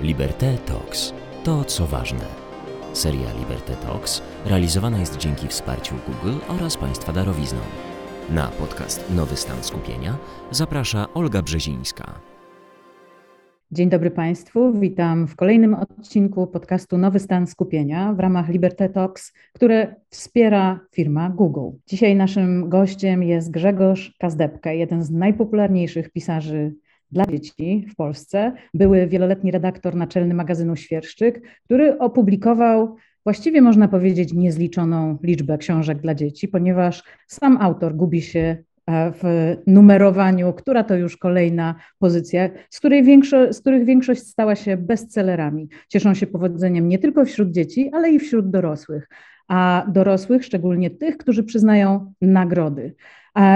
Liberté Talks. To, co ważne. Seria Liberté Talks realizowana jest dzięki wsparciu Google oraz Państwa darowizną. Na podcast Nowy Stan Skupienia zaprasza Olga Brzezińska. Dzień dobry Państwu. Witam w kolejnym odcinku podcastu Nowy Stan Skupienia w ramach Liberté Talks, które wspiera firma Google. Dzisiaj naszym gościem jest Grzegorz Kazdebka, jeden z najpopularniejszych pisarzy dla dzieci w Polsce. Były wieloletni redaktor naczelny magazynu Świerszczyk, który opublikował właściwie można powiedzieć niezliczoną liczbę książek dla dzieci, ponieważ sam autor gubi się e, w numerowaniu, która to już kolejna pozycja, z, której większo- z których większość stała się bestsellerami. Cieszą się powodzeniem nie tylko wśród dzieci, ale i wśród dorosłych. A dorosłych, szczególnie tych, którzy przyznają nagrody.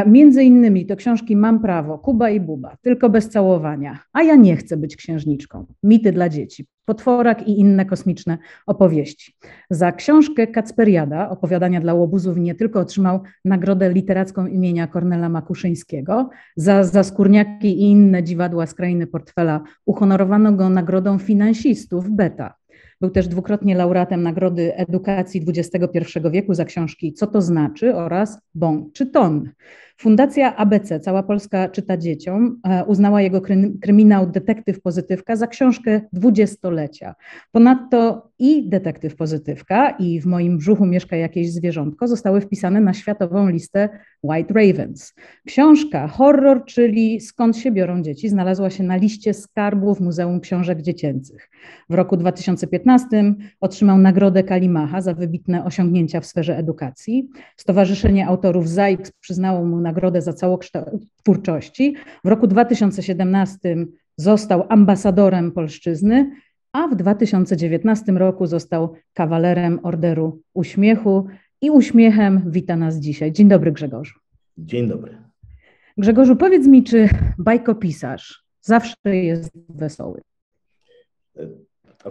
Między innymi to książki Mam prawo, Kuba i Buba, tylko bez całowania, a ja nie chcę być księżniczką, mity dla dzieci, potworak i inne kosmiczne opowieści. Za książkę Kacperiada, opowiadania dla łobuzów, nie tylko otrzymał nagrodę literacką imienia Kornela Makuszyńskiego, za, za skórniaki i inne dziwadła z krainy portfela uhonorowano go nagrodą finansistów Beta. Był też dwukrotnie laureatem Nagrody Edukacji XXI wieku za książki Co to znaczy oraz Bon czy Ton. Fundacja ABC, Cała Polska czyta dzieciom, e, uznała jego kryminał Detektyw Pozytywka za książkę dwudziestolecia. Ponadto i Detektyw Pozytywka i W moim brzuchu mieszka jakieś zwierzątko zostały wpisane na światową listę White Ravens. Książka horror, czyli Skąd się biorą dzieci, znalazła się na liście skarbów Muzeum Książek Dziecięcych. W roku 2015 otrzymał Nagrodę Kalimacha za wybitne osiągnięcia w sferze edukacji. Stowarzyszenie Autorów ZAIKS przyznało mu nagrodę za całokształt twórczości. W roku 2017 został ambasadorem polszczyzny, a w 2019 roku został kawalerem Orderu Uśmiechu i uśmiechem wita nas dzisiaj. Dzień dobry Grzegorzu. Dzień dobry. Grzegorzu, powiedz mi, czy bajkopisarz zawsze jest wesoły?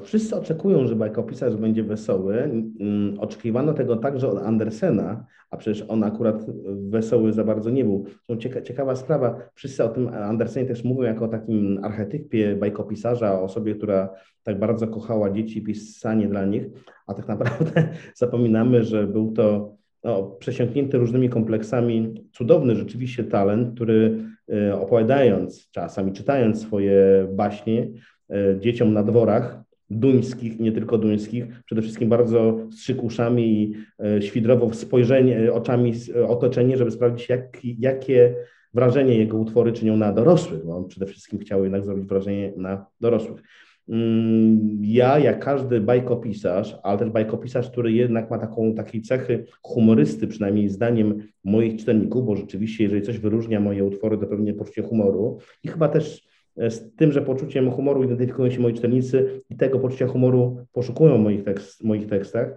Wszyscy oczekują, że bajkopisarz będzie wesoły. Mm, oczekiwano tego także od Andersena, a przecież on akurat wesoły za bardzo nie był. Cieka ciekawa sprawa, wszyscy o tym Andersenie też mówią jako o takim archetypie bajkopisarza, o osobie, która tak bardzo kochała dzieci pisanie dla nich, a tak naprawdę zapominamy, że był to no, przesiąknięty różnymi kompleksami, cudowny rzeczywiście talent, który y, opowiadając, czasami czytając swoje baśnie y, dzieciom na dworach, duńskich, nie tylko duńskich, przede wszystkim bardzo strzykuszami i e, świdrowo spojrzenie, e, oczami e, otoczenie, żeby sprawdzić, jak, jakie wrażenie jego utwory czynią na dorosłych. No, on przede wszystkim chciał jednak zrobić wrażenie na dorosłych. Mm, ja, jak każdy bajkopisarz, ale też bajkopisarz, który jednak ma taką, takiej cechy humorysty, przynajmniej zdaniem moich czytelników, bo rzeczywiście, jeżeli coś wyróżnia moje utwory, to pewnie poczucie humoru i chyba też z tym, że poczuciem humoru identyfikują się moi czytelnicy i tego poczucia humoru poszukują w moich, tekst, moich tekstach.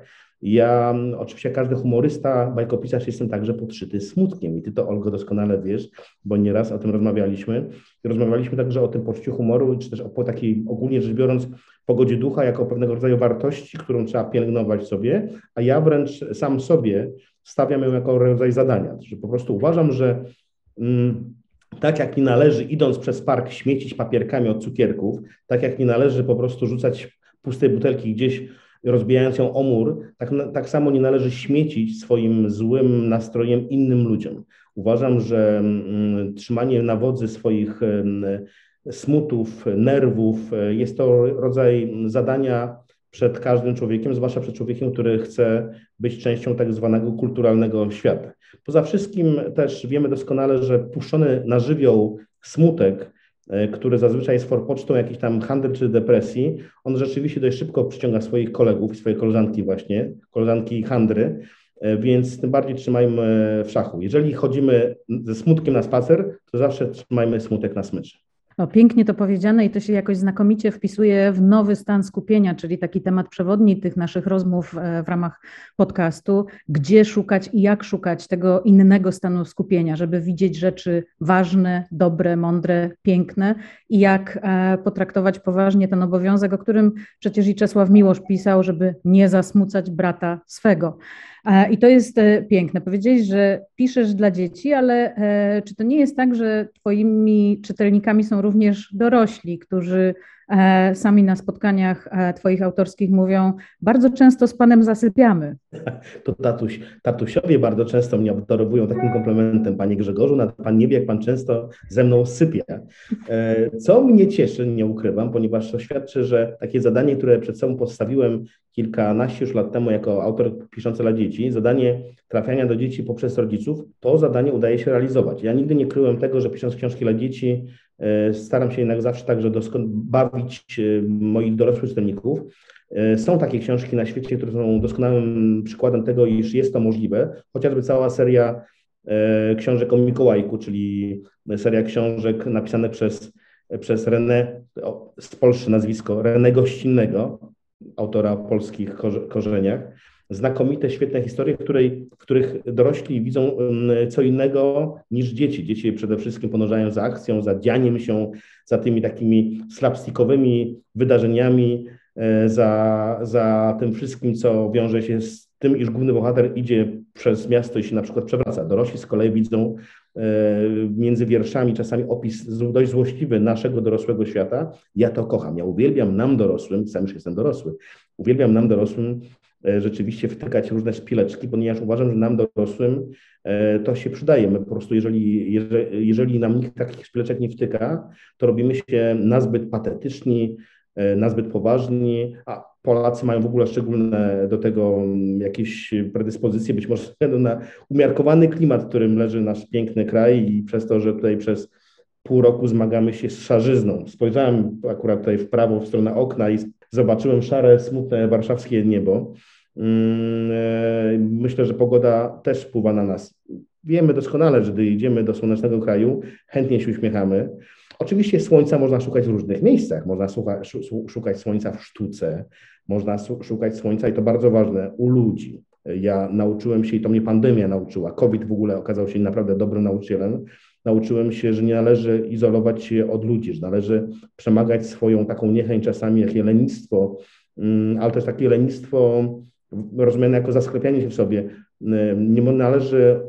Ja, oczywiście, każdy humorysta, bajkopisarz, jestem także podszyty smutkiem i ty to, Olgo, doskonale wiesz, bo nieraz o tym rozmawialiśmy. Rozmawialiśmy także o tym poczuciu humoru, czy też o takiej, ogólnie rzecz biorąc, pogodzie ducha jako pewnego rodzaju wartości, którą trzeba pielęgnować sobie, a ja wręcz sam sobie stawiam ją jako rodzaj zadania. Że po prostu uważam, że. Mm, tak jak nie należy, idąc przez park, śmiecić papierkami od cukierków, tak jak nie należy po prostu rzucać pustej butelki gdzieś, rozbijając ją o mur, tak, tak samo nie należy śmiecić swoim złym nastrojem innym ludziom. Uważam, że mm, trzymanie na wodzy swoich mm, smutów, nerwów jest to rodzaj zadania przed każdym człowiekiem, zwłaszcza przed człowiekiem, który chce być częścią tak zwanego kulturalnego świata. Poza wszystkim też wiemy doskonale, że puszczony na żywioł smutek, e, który zazwyczaj jest forpocztą jakiś tam handel czy depresji, on rzeczywiście dość szybko przyciąga swoich kolegów i swoje koleżanki właśnie, koleżanki handry, e, więc tym bardziej trzymajmy w szachu. Jeżeli chodzimy ze smutkiem na spacer, to zawsze trzymajmy smutek na smyczy. No, pięknie to powiedziane i to się jakoś znakomicie wpisuje w nowy stan skupienia, czyli taki temat przewodni tych naszych rozmów e, w ramach podcastu, gdzie szukać i jak szukać tego innego stanu skupienia, żeby widzieć rzeczy ważne, dobre, mądre, piękne i jak e, potraktować poważnie ten obowiązek, o którym przecież i Czesław Miłosz pisał, żeby nie zasmucać brata swego. I to jest e, piękne. Powiedziałeś, że piszesz dla dzieci, ale e, czy to nie jest tak, że Twoimi czytelnikami są również dorośli, którzy sami na spotkaniach e, Twoich autorskich mówią, bardzo często z Panem zasypiamy. To tatuś, tatusiowie bardzo często mnie obdarowują takim komplementem, Panie Grzegorzu, Pan nie wie, jak Pan często ze mną sypia. E, co mnie cieszy, nie ukrywam, ponieważ to świadczy, że takie zadanie, które przed sobą postawiłem kilkanaście już lat temu jako autor piszący dla dzieci, zadanie trafiania do dzieci poprzez rodziców, to zadanie udaje się realizować. Ja nigdy nie kryłem tego, że pisząc książki dla dzieci, e, staram się jednak zawsze także bawić e, moich dorosłych czytelników. E, są takie książki na świecie, które są doskonałym przykładem tego, iż jest to możliwe, chociażby cała seria książek o Mikołajku, czyli seria książek napisane przez, przez René, z Polski nazwisko, René Gościnnego, autora o polskich korzeniach znakomite, świetne historie, w, której, w których dorośli widzą co innego niż dzieci. Dzieci przede wszystkim podążają za akcją, za dzianiem się, za tymi takimi slapstickowymi wydarzeniami, e, za, za tym wszystkim, co wiąże się z tym, iż główny bohater idzie przez miasto i się na przykład przewraca. Dorośli z kolei widzą e, między wierszami czasami opis dość złośliwy naszego dorosłego świata. Ja to kocham. Ja uwielbiam nam dorosłym, sam już jestem dorosły, uwielbiam nam dorosłym rzeczywiście wtykać różne szpileczki, ponieważ uważam, że nam dorosłym e, to się przydaje. My po prostu, jeżeli, jeżeli, nam nikt takich szpileczek nie wtyka, to robimy się nazbyt patetyczni, e, nazbyt poważni, a Polacy mają w ogóle szczególne do tego mm, jakieś predyspozycje, być może na umiarkowany klimat, w którym leży nasz piękny kraj i przez to, że tutaj przez pół roku zmagamy się z szarzyzną. Spojrzałem akurat tutaj w prawo, w stronę okna i zobaczyłem szare, smutne warszawskie niebo. Mm, e, myślę, że pogoda też wpływa na nas. Wiemy doskonale, że gdy idziemy do słonecznego kraju, chętnie się uśmiechamy. Oczywiście słońca można szukać w różnych miejscach. Można szukać słońca w sztuce, można szukać słońca i to bardzo ważne u ludzi. Ja nauczyłem się, i to mnie pandemia nauczyła, COVID w ogóle okazał się naprawdę dobrym nauczycielem, nauczyłem się, że nie należy izolować się od ludzi, że należy przemagać swoją taką niechęć czasami, jak lenistwo, mm, ale też takie lenistwo rozumiane jako zasklepianie się w sobie. Nie należy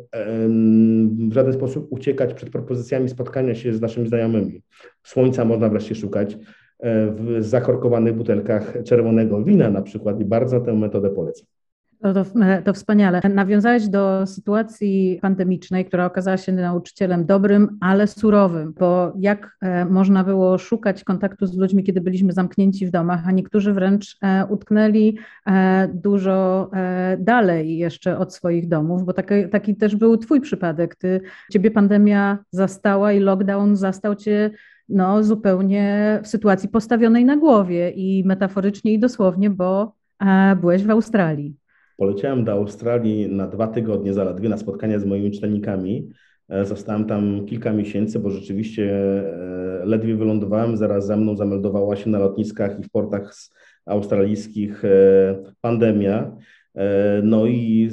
w żaden sposób uciekać przed propozycjami spotkania się z naszymi znajomymi. Słońca można wreszcie szukać e, w zakorkowanych butelkach czerwonego wina na przykład i bardzo tę metodę polecam. To, to, to, wspaniale. Nawiązałeś do sytuacji pandemicznej, która okazała się nauczycielem dobrym, ale surowym, bo jak e, można było szukać kontaktu z ludźmi, kiedy byliśmy zamknięci w domach, a niektórzy wręcz e, utknęli e, dużo dalej jeszcze od swoich domów, bo taki, taki też był Twój przypadek. Ty, ciebie pandemia zastała i lockdown zastał Cię no, zupełnie w sytuacji postawionej na głowie i metaforycznie i dosłownie, bo byłeś w Australii. Poleciałem do Australii na dwa tygodnie zaledwie na spotkania z moimi czytelnikami. E, zostałem tam kilka miesięcy, bo rzeczywiście e, ledwie wylądowałem. Zaraz za mną zameldowała się na lotniskach i w portach australijskich e, pandemia. No i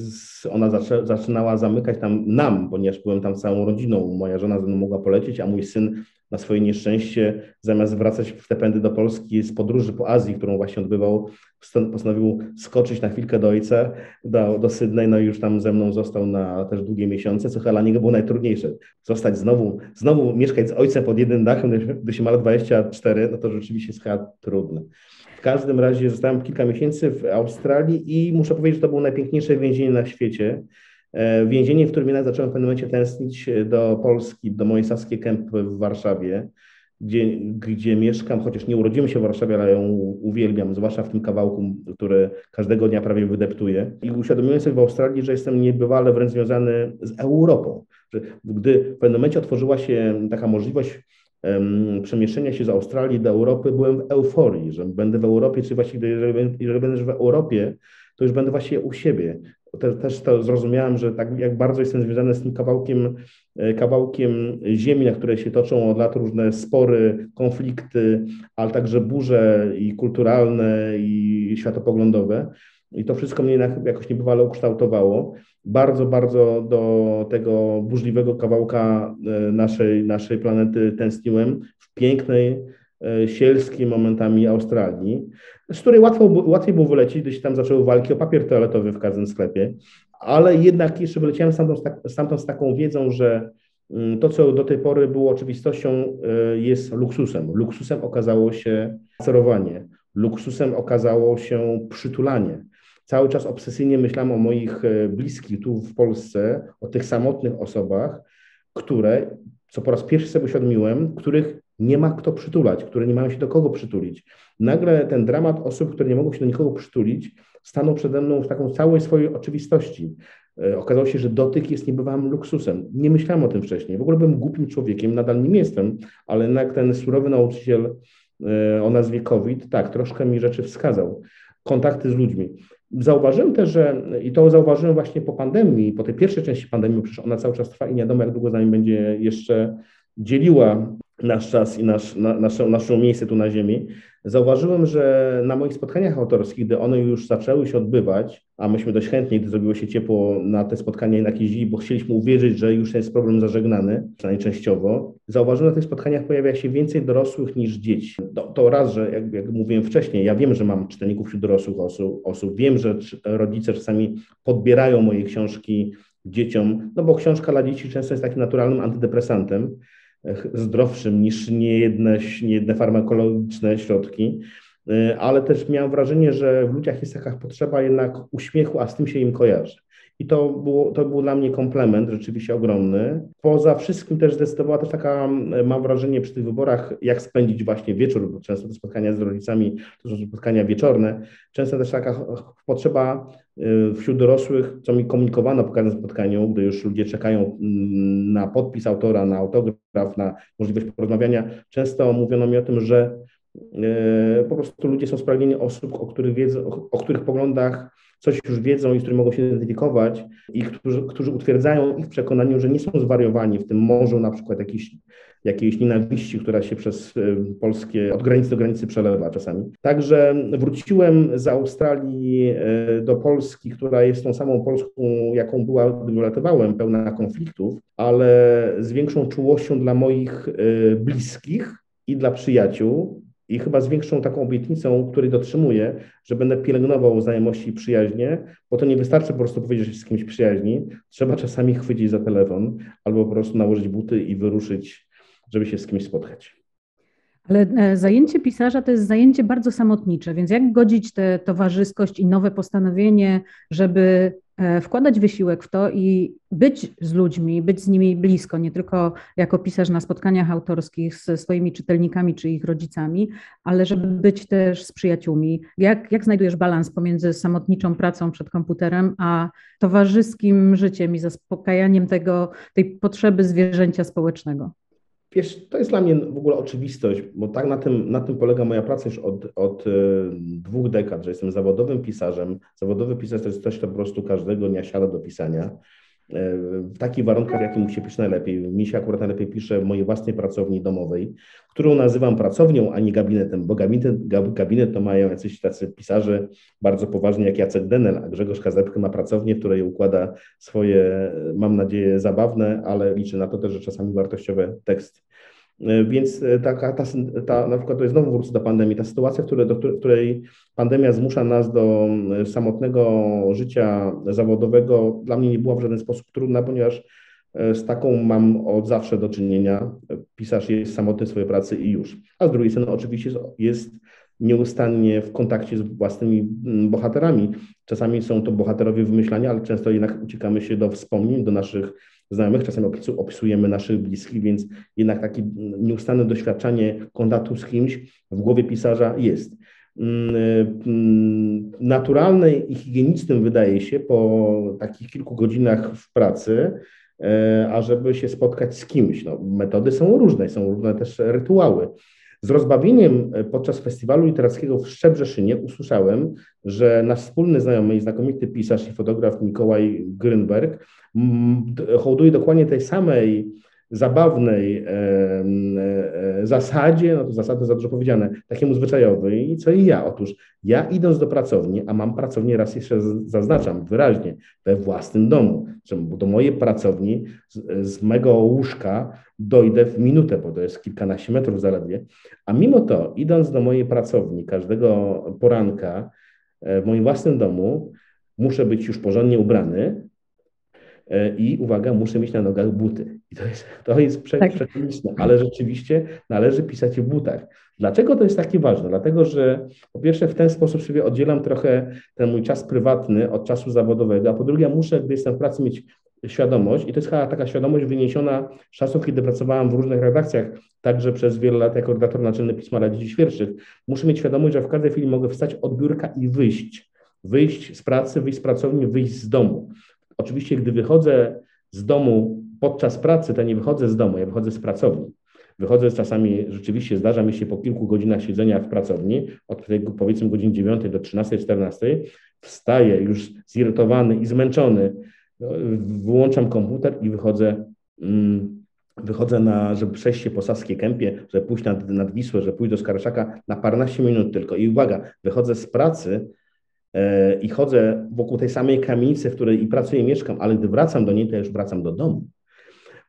ona zaczynała zamykać tam nam, ponieważ byłem tam całą rodziną. Moja żona ze mną mogła polecieć, a mój syn na swoje nieszczęście, zamiast wracać w te pędy do Polski z podróży po Azji, którą właśnie odbywał, postanowił skoczyć na chwilkę do ojca, do, do Sydney, no i już tam ze mną został na też długie miesiące, co chyba dla niego było najtrudniejsze. Zostać znowu, znowu mieszkać z ojcem pod jednym dachem, gdy się ma lat 24, no to rzeczywiście jest chyba trudne. W każdym razie zostałem kilka miesięcy w Australii i muszę powiedzieć, że to było najpiękniejsze więzienie na świecie. E, więzienie, w którym jednak zacząłem w pewnym momencie tęsknić e, do Polski, do mojej Saskie Kemp w Warszawie, gdzie, gdzie mieszkam, chociaż nie urodziłem się w Warszawie, ale ją uwielbiam, zwłaszcza w tym kawałku, który każdego dnia prawie wydeptuję. I uświadomiłem sobie w Australii, że jestem niebywale wręcz związany z Europą. Gdy w pewnym momencie otworzyła się taka możliwość um, przemieszczenia się z Australii do Europy, byłem w euforii, że będę w Europie, czy właściwie jeżeli, jeżeli będę w Europie, to już będę właśnie u siebie też to zrozumiałem, że tak jak bardzo jestem związany z tym kawałkiem, e, kawałkiem ziemi, na której się toczą od lat różne spory, konflikty, ale także burze i kulturalne, i światopoglądowe. I to wszystko mnie jakoś niebywale ukształtowało. Bardzo, bardzo do tego burzliwego kawałka e, naszej, naszej planety tęskniłem w pięknej, sielskiej momentami Australii z której łatwo, łatwiej było wylecieć, gdy się tam zaczęły walki o papier toaletowy w każdym sklepie, ale jednak jeszcze wyleciałem stamtąd, stamtąd z taką wiedzą, że mm, to, co do tej pory było oczywistością, jest luksusem. Luksusem okazało się sterowanie, luksusem okazało się przytulanie. Cały czas obsesyjnie myślałem o moich bliskich tu w Polsce, o tych samotnych osobach, które, co po raz pierwszy sobie uświadomiłem, których nie ma kto przytulać, które nie mają się do kogo przytulić. Nagle ten dramat osób, które nie mogą się do nikogo przytulić, stanął przede mną w taką całej swojej oczywistości. E, okazało się, że dotyk jest niebywałym luksusem. Nie myślałem o tym wcześniej. W ogóle byłem głupim człowiekiem, nadal nim jestem, ale jednak ten surowy nauczyciel e, o nazwie COVID, tak, troszkę mi rzeczy wskazał. Kontakty z ludźmi. Zauważyłem też, że i to zauważyłem właśnie po pandemii, po tej pierwszej części pandemii, przecież ona cały czas trwa i nie wiadomo, jak długo za nami będzie jeszcze dzieliła nasz czas i nasz, na, nasze, nasze miejsce tu na Ziemi, zauważyłem, że na moich spotkaniach autorskich, gdy one już zaczęły się odbywać, a myśmy dość chętnie, gdy zrobiło się ciepło na te spotkania jednak jeździli, bo chcieliśmy uwierzyć, że już jest problem zażegnany, przynajmniej częściowo, zauważyłem, że na tych spotkaniach pojawia się więcej dorosłych niż dzieci. To, to raz, że jak, jak, mówiłem wcześniej, ja wiem, że mam czytelników wśród dorosłych osób, osób, wiem, że rodzice czasami podbierają moje książki dzieciom, no bo książka dla dzieci często jest takim naturalnym antydepresantem, zdrowszym niż niejedne, niejedne farmakologiczne środki, y, ale też miałem wrażenie, że w ludziach jest taka potrzeba jednak uśmiechu, a z tym się im kojarzy. I to, było, to był dla mnie komplement rzeczywiście ogromny. Poza wszystkim też zdecydowała też taka, mam wrażenie, przy tych wyborach, jak spędzić właśnie wieczór, bo często te spotkania z rodzicami to są spotkania wieczorne, często też taka potrzeba y, wśród dorosłych, co mi komunikowano po każdym spotkaniu, gdy już ludzie czekają mm, na podpis autora, na autograf, na możliwość porozmawiania, często mówiono mi o tym, że y, po prostu ludzie są spragnieni osób, o których, wiedzą, o których poglądach coś już wiedzą i z którymi mogą się identyfikować i którzy, którzy utwierdzają ich w przekonaniu, że nie są zwariowani w tym morzu na przykład jakiejś, jakiejś nienawiści, która się przez y, polskie, od granicy do granicy przelewa czasami. Także wróciłem z Australii y, do Polski, która jest tą samą Polską, jaką była, gdy wylatywałem, pełna konfliktów, ale z większą czułością dla moich y, bliskich i dla przyjaciół, i chyba z większą taką obietnicą, której dotrzymuję, że będę pielęgnował znajomości i przyjaźnie, bo to nie wystarczy po prostu powiedzieć, że się z kimś przyjaźni. Trzeba czasami chwycić za telefon albo po prostu nałożyć buty i wyruszyć, żeby się z kimś spotkać. Ale e, zajęcie pisarza to jest zajęcie bardzo samotnicze, więc jak godzić tę towarzyskość i nowe postanowienie, żeby E, wkładać wysiłek w to i być z ludźmi, być z nimi blisko, nie tylko jako pisarz na spotkaniach autorskich ze swoimi czytelnikami czy ich rodzicami, ale żeby być też z przyjaciółmi. Jak, jak znajdujesz balans pomiędzy samotniczą pracą przed komputerem, a towarzyskim życiem i zaspokajaniem tego, tej potrzeby zwierzęcia społecznego? Wiesz, to jest dla mnie w ogóle oczywistość, bo tak na tym, na tym polega moja praca już od, od e, dwóch dekad, że jestem zawodowym pisarzem. Zawodowy pisarz to jest ktoś, kto po prostu każdego dnia siada do pisania. E, w takich warunkach, w jakich mu się pisze najlepiej. Mi się akurat najlepiej pisze w mojej własnej pracowni domowej, którą nazywam pracownią, a nie gabinetem, bo gabinet, gabinet to mają jacyś tacy pisarze bardzo poważni jak Jacek Denel, a Grzegorz Kazepkę ma pracownię, w której układa swoje, mam nadzieję, zabawne, ale liczę na to też, że czasami wartościowe teksty. E, więc e, taka, ta, ta, na przykład to jest znowu wrócę do pandemii, ta sytuacja, w której, do której pandemia zmusza nas do e, samotnego życia zawodowego, dla mnie nie była w żaden sposób trudna, ponieważ z taką mam od zawsze do czynienia. Pisarz jest samotny w swojej pracy i już. A z drugiej strony oczywiście jest nieustannie w kontakcie z własnymi bohaterami. Czasami są to bohaterowie wymyślania, ale często jednak uciekamy się do wspomnień, do naszych znajomych, czasami opisujemy naszych bliskich, więc jednak takie nieustanne doświadczanie kontaktu z kimś w głowie pisarza jest. Mm, mm, naturalne i higienicznym wydaje się po takich kilku godzinach w pracy, e, ażeby się spotkać z kimś. No, metody są różne, są różne też rytuały. Z rozbawieniem e, podczas festiwalu literackiego w Szczebrzeszynie usłyszałem, że nasz wspólny znajomy i znakomity pisarz i fotograf Mikołaj Grünberg hołduje dokładnie tej samej zabawnej e, e, zasadzie, no to zasady za dużo powiedziane, takiemu zwyczajowi, co i ja. Otóż ja idąc do pracowni, a mam pracownię, raz jeszcze zaznaczam wyraźnie, we własnym domu, że do mojej pracowni z, z mego łóżka dojdę w minutę, bo to jest kilkanaście metrów zaledwie, a mimo to idąc do mojej pracowni każdego poranka e, w moim własnym domu, muszę być już porządnie ubrany, i uwaga, muszę mieć na nogach buty. I to jest, to jest prze, tak. ale rzeczywiście należy pisać w butach. Dlaczego to jest takie ważne? Dlatego, że po pierwsze w ten sposób sobie oddzielam trochę ten mój czas prywatny od czasu zawodowego, a po drugie muszę, gdy jestem w pracy, mieć świadomość i to jest chyba taka świadomość wyniesiona z czasów, kiedy pracowałem w różnych redakcjach, także przez wiele lat jako redaktor naczelny Pisma dla Dzieci Świerszych. Muszę mieć świadomość, że w każdej chwili mogę wstać od biurka i wyjść. Wyjść z pracy, wyjść z pracowni, wyjść z domu. Oczywiście, gdy wychodzę z domu podczas pracy, to nie wychodzę z domu, ja wychodzę z pracowni. Wychodzę czasami, rzeczywiście zdarza mi się po kilku godzinach siedzenia w pracowni, od tej powiedzmy godziny 9 do 13, 14, wstaję już zirytowany i zmęczony, wyłączam komputer i wychodzę, mm, wychodzę na, żeby przejść się po Saskiej Kępie, żeby pójść nad, nad Wisłę, żeby pójść do Skarszaka na paręnaście minut tylko. I uwaga, wychodzę z pracy e, i chodzę wokół tej samej kamienicy, w której i pracuję i mieszkam, ale gdy wracam do niej, to już wracam do domu.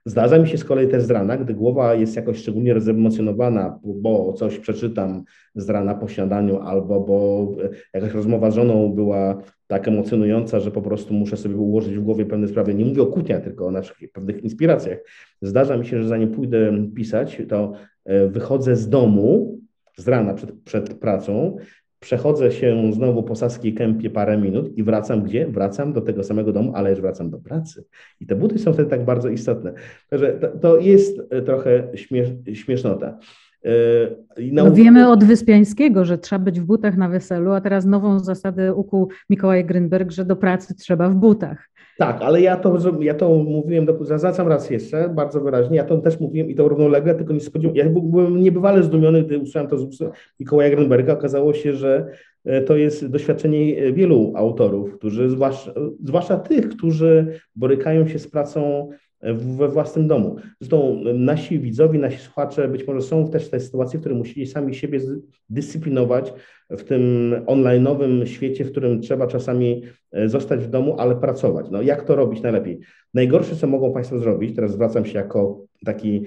Zdarza mi się z kolei też z rana, gdy głowa jest jakoś szczególnie rozemocjonowana, bo coś przeczytam z rana po śniadaniu, albo bo jakaś rozmowa z żoną była tak emocjonująca, że po prostu muszę sobie ułożyć w głowie pewne sprawy. Nie mówię o kłótniach, tylko o naszych pewnych inspiracjach. Zdarza mi się, że zanim pójdę pisać, to e, wychodzę z domu z rana przed, przed pracą przechodzę się znowu po Saskiej Kępie parę minut i wracam gdzie? Wracam do tego samego domu, ale już wracam do pracy. I te buty są wtedy tak bardzo istotne. Także to, to jest e, trochę śmiesz, śmiesznota. E, no wiemy od Wyspiańskiego, że trzeba być w butach na weselu, a teraz nową zasadę ukuł Mikołaj Grynberg, że do pracy trzeba w butach. Tak, ale ja to, ja to mówiłem, zwracam raz jeszcze bardzo wyraźnie, ja to też mówiłem i to równolegle, tylko nie spodziewałem, ja byłem niebywale zdumiony, gdy usłyszałem to z Mikołaja Grunberga. Okazało się, że e, to jest doświadczenie wielu autorów, którzy, zwłaszcza, zwłaszcza tych, którzy borykają się z pracą we własnym domu. Zresztą nasi widzowie, nasi słuchacze być może są też w tej sytuacji, w której musieli sami siebie dyscyplinować w tym online'owym świecie, w którym trzeba czasami e, zostać w domu, ale pracować. No jak to robić najlepiej? Najgorsze, co mogą Państwo zrobić, teraz zwracam się jako taki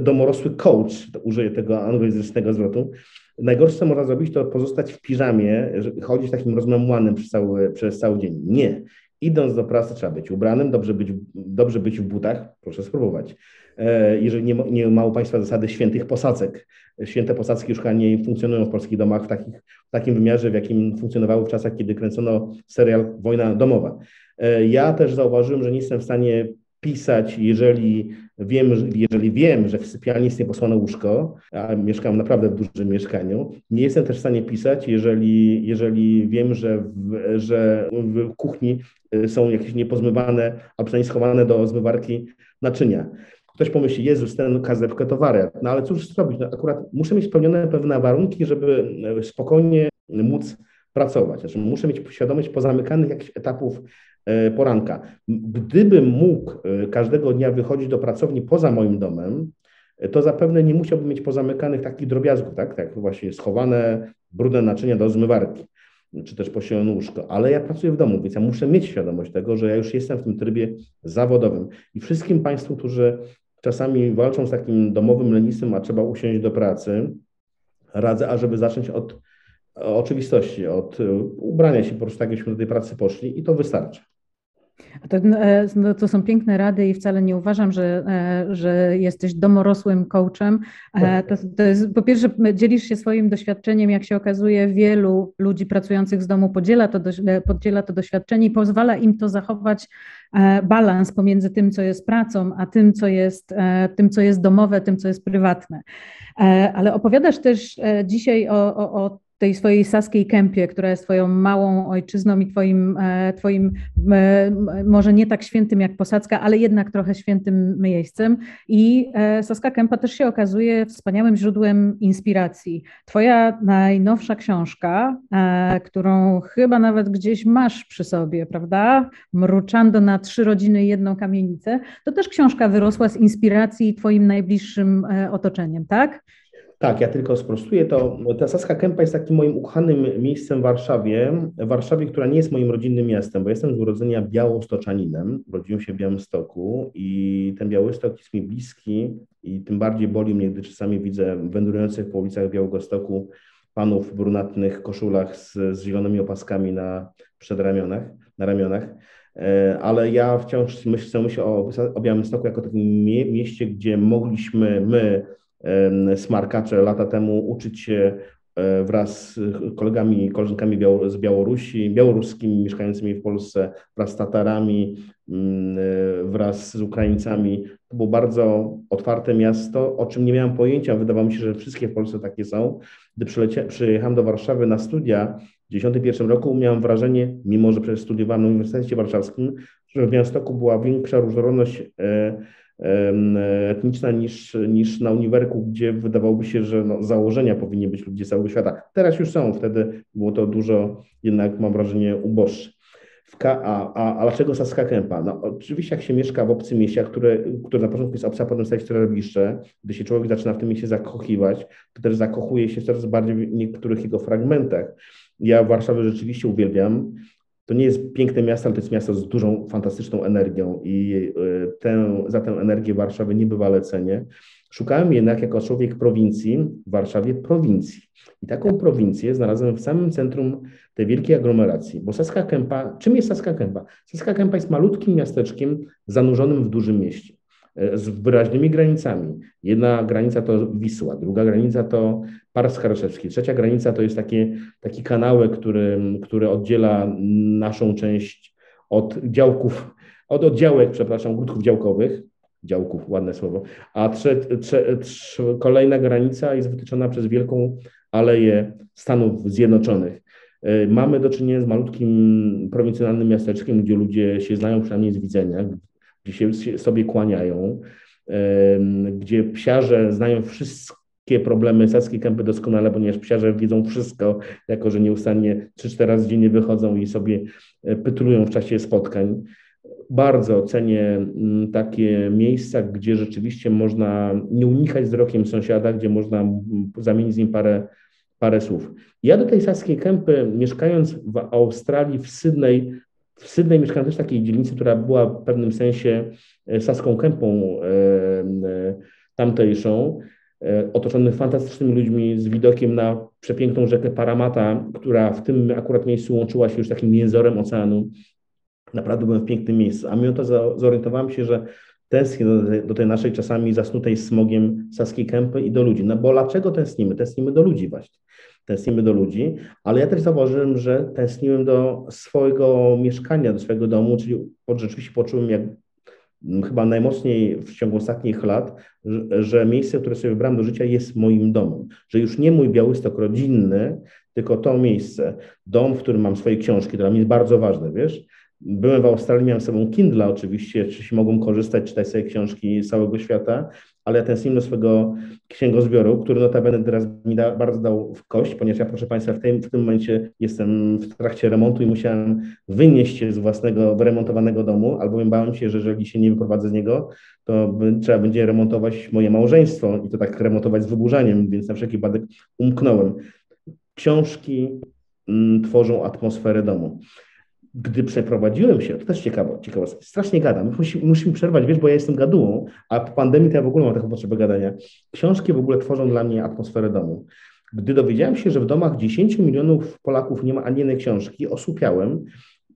domorosły coach, użyję tego anglojęzycznego zwrotu, najgorsze, co można zrobić, to pozostać w piżamie, chodzić takim rozmemłanym przez cały, przez cały dzień. Nie. Idąc do pracy trzeba być ubranym, dobrze być, dobrze być w butach, proszę spróbować. E, jeżeli nie, nie ma u Państwa zasady świętych posadzek, święte posadzki już chyba nie funkcjonują w polskich domach w, takich, w takim wymiarze, w jakim funkcjonowały w czasach, kiedy kręcono serial Wojna domowa. E, ja też zauważyłem, że nie jestem w stanie pisać, jeżeli wiem, jeżeli wiem, że w sypialni jest nieposłane łóżko, a mieszkam naprawdę w dużym mieszkaniu, nie jestem też w stanie pisać, jeżeli, jeżeli wiem, że w, że w kuchni y, są jakieś niepozmywane, a przynajmniej schowane do zmywarki naczynia. Ktoś pomyśli, Jezus, ten kazewkę to wariat. No ale cóż zrobić? No, akurat muszę mieć spełnione pewne warunki, żeby y, spokojnie móc pracować. Znaczy, muszę mieć świadomość pozamykanych jakichś etapów poranka. Gdybym mógł e, każdego dnia wychodzić do pracowni poza moim domem, e, to zapewne nie musiałbym mieć pozamykanych takich drobiazgów, tak, tak właśnie schowane brudne naczynia do zmywarki, czy też posielone łóżko, ale ja pracuję w domu, więc ja muszę mieć świadomość tego, że ja już jestem w tym trybie zawodowym. I wszystkim Państwu, którzy czasami walczą z takim domowym lenistwem, a trzeba usiąść do pracy, radzę, ażeby zacząć od oczywistości, od ubrania się po prostu tak, jakbyśmy do tej pracy poszli i to wystarczy. To, e, no, to są piękne rady i wcale nie uważam, że, e, że jesteś domorosłym coachem. E, to, to jest, po pierwsze, dzielisz się swoim doświadczeniem, jak się okazuje, wielu ludzi pracujących z domu podziela to, podziela to doświadczenie i pozwala im to zachować balans pomiędzy tym, co jest pracą, a tym, co jest, tym, co jest domowe, tym, co jest prywatne. Ale opowiadasz też dzisiaj o, o, o tej swojej saskiej kępie, która jest twoją małą ojczyzną i twoim, e, twoim e, może nie tak świętym jak Posadzka, ale jednak trochę świętym miejscem. I e, Saska Kępa też się okazuje wspaniałym źródłem inspiracji. Twoja najnowsza książka, którą chyba nawet gdzieś masz przy sobie, prawda? Mruczando na trzy rodziny i jedną kamienicę, to też książka wyrosła z inspiracji twoim najbliższym otoczeniem, tak? Tak, ja tylko sprostuję to. Ta Saska Kępa jest takim moim ukochanym miejscem w Warszawie, w Warszawie, która nie jest moim rodzinnym miastem, bo jestem z urodzenia białostoczaninem, urodziłem się w Białymstoku i ten Białystok jest mi bliski i tym bardziej boli mnie, gdy czasami widzę wędrujących po ulicach Białegostoku panów w brunatnych koszulach z, z zielonymi opaskami na przedramionach, na ramionach. ale ja wciąż myślę, myślę o, o Białymstoku jako takim mieście, gdzie mogliśmy my, smarkacze, lata temu uczyć się E, wraz z kolegami i koleżankami z Białorusi, białoruskimi mieszkającymi w Polsce, wraz z Tatarami, mm, e, wraz z Ukraińcami. To było bardzo otwarte miasto, o czym nie miałem pojęcia. Wydawało mi się, że wszystkie w Polsce takie są. Gdy przyjechałem do Warszawy na studia w 1991 roku, miałem wrażenie, mimo że przecież studiowałem na Uniwersytecie Warszawskim, że w Białymstoku była większa różnorodność e, etniczna niż, niż na uniwerku, gdzie wydawałoby się, że no, założenia powinni być ludzie całego świata. Teraz już są, wtedy było to dużo, jednak mam wrażenie, uboższe. K, a, a, a dlaczego Saska Kępa? No, oczywiście jak się mieszka w obcym mieście, które, które na początku jest obce, a potem staje się coraz bliższe, gdy się człowiek zaczyna w tym mieście zakochiwać, to też zakochuje się coraz bardziej w niektórych jego fragmentach. Ja Warszawę rzeczywiście uwielbiam. To nie jest piękne miasto, ale to jest miasto z dużą, fantastyczną energią i y, tę, za tę energię Warszawy niebywale cenię. Szukałem jednak jako człowiek prowincji w Warszawie prowincji. I taką prowincję znalazłem w samym centrum tej wielkiej aglomeracji, bo Saska Kępa, czym jest Saska Kępa? Saska Kępa jest malutkim miasteczkiem zanurzonym w dużym mieście. E, z wyraźnymi granicami. Jedna granica to Wisła, druga granica to Park Skarszewski, trzecia granica to jest takie, taki kanałek, który, który oddziela naszą część od działków, od oddziałek, przepraszam, ogródków działkowych, działków, ładne słowo, a trze, trze, trze, kolejna granica jest wytyczona przez wielką aleję Stanów Zjednoczonych. E, mamy do czynienia z malutkim prowincjonalnym miasteczkiem, gdzie ludzie się znają przynajmniej z widzenia, się sobie kłaniają, gdzie psiarze znają wszystkie problemy Saskiej Kępy doskonale, ponieważ psiarze wiedzą wszystko, jako że nieustannie 3-4 razy dziennie wychodzą i sobie e, pytrują w czasie spotkań. Bardzo cenię mm, takie miejsca, gdzie rzeczywiście można nie unikać wzrokiem sąsiada, gdzie można zamienić z nim parę, parę słów. Ja do tej Saskiej Kępy, mieszkając w Australii, w Sydney, w Sydney mieszkałem też w takiej dzielnicy, która była w pewnym sensie e, saską kępą e, e, tamtejszą, otoczony fantastycznymi ludźmi z widokiem na przepiękną rzekę Paramata, która w tym akurat miejscu łączyła się już takim jęzorem oceanu. Naprawdę byłem w pięknym miejscu, a mimo to zorientowałem się, że tęsknię do do tej naszej czasami zasnutej smogiem Saskiej Kępy i do ludzi. No bo dlaczego tęsknimy? Tęsknimy do ludzi właśnie tęsknimy do ludzi, ale ja też zauważyłem, że tęskniłem do swojego mieszkania, do swojego domu, czyli rzeczywiście poczułem, jak chyba najmocniej w ciągu ostatnich lat, że, że miejsce, które sobie wybrałem do życia jest moim domem, że już nie mój Białystok rodzinny, tylko to miejsce, dom, w którym mam swoje książki, dla mnie jest bardzo ważne, wiesz, Byłem w Australii, miałem z sobą Kindle oczywiście, czy się mogą korzystać, czytać sobie książki z całego świata, ale ja tęskniłem do swojego księgozbioru, który notabene teraz mi da, bardzo dał w kość, ponieważ ja, proszę Państwa, w tym, w tym momencie jestem w trakcie remontu i musiałem wynieść się z własnego wyremontowanego domu, albowiem bałem się, że jeżeli się nie wyprowadzę z niego, to by, trzeba będzie remontować moje małżeństwo i to tak remontować z wyburzaniem, więc na wszelki wypadek umknąłem. Książki mm, tworzą atmosferę domu gdy przeprowadziłem się, to też ciekawe, ciekawe strasznie gadam, musimy, musimy przerwać, wiesz, bo ja jestem gadułą, a po pandemii to ja w ogóle mam taką potrzebę gadania. Książki w ogóle tworzą dla mnie atmosferę domu. Gdy dowiedziałem się, że w domach 10 milionów Polaków nie ma ani jednej książki, osłupiałem,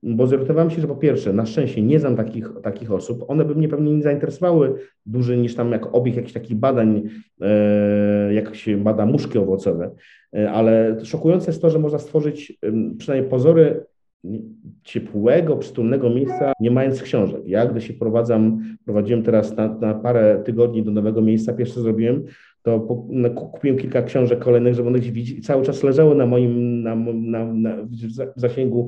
bo zorientowałem się, że po pierwsze, na szczęście nie znam takich, takich osób, one by mnie pewnie nie zainteresowały duży niż tam jak obieg jakichś takich badań, e, jak się bada muszki owocowe, e, ale szokujące jest to, że można stworzyć przynajmniej pozory ciepłego, przytulnego miejsca, nie mając książek. Ja, gdy się prowadzam, prowadziłem teraz na, na parę tygodni do nowego miejsca, pierwsze co zrobiłem, to po, no, kupiłem kilka książek kolejnych, żeby one gdzieś cały czas leżały na moim, na, na, na, w zasięgu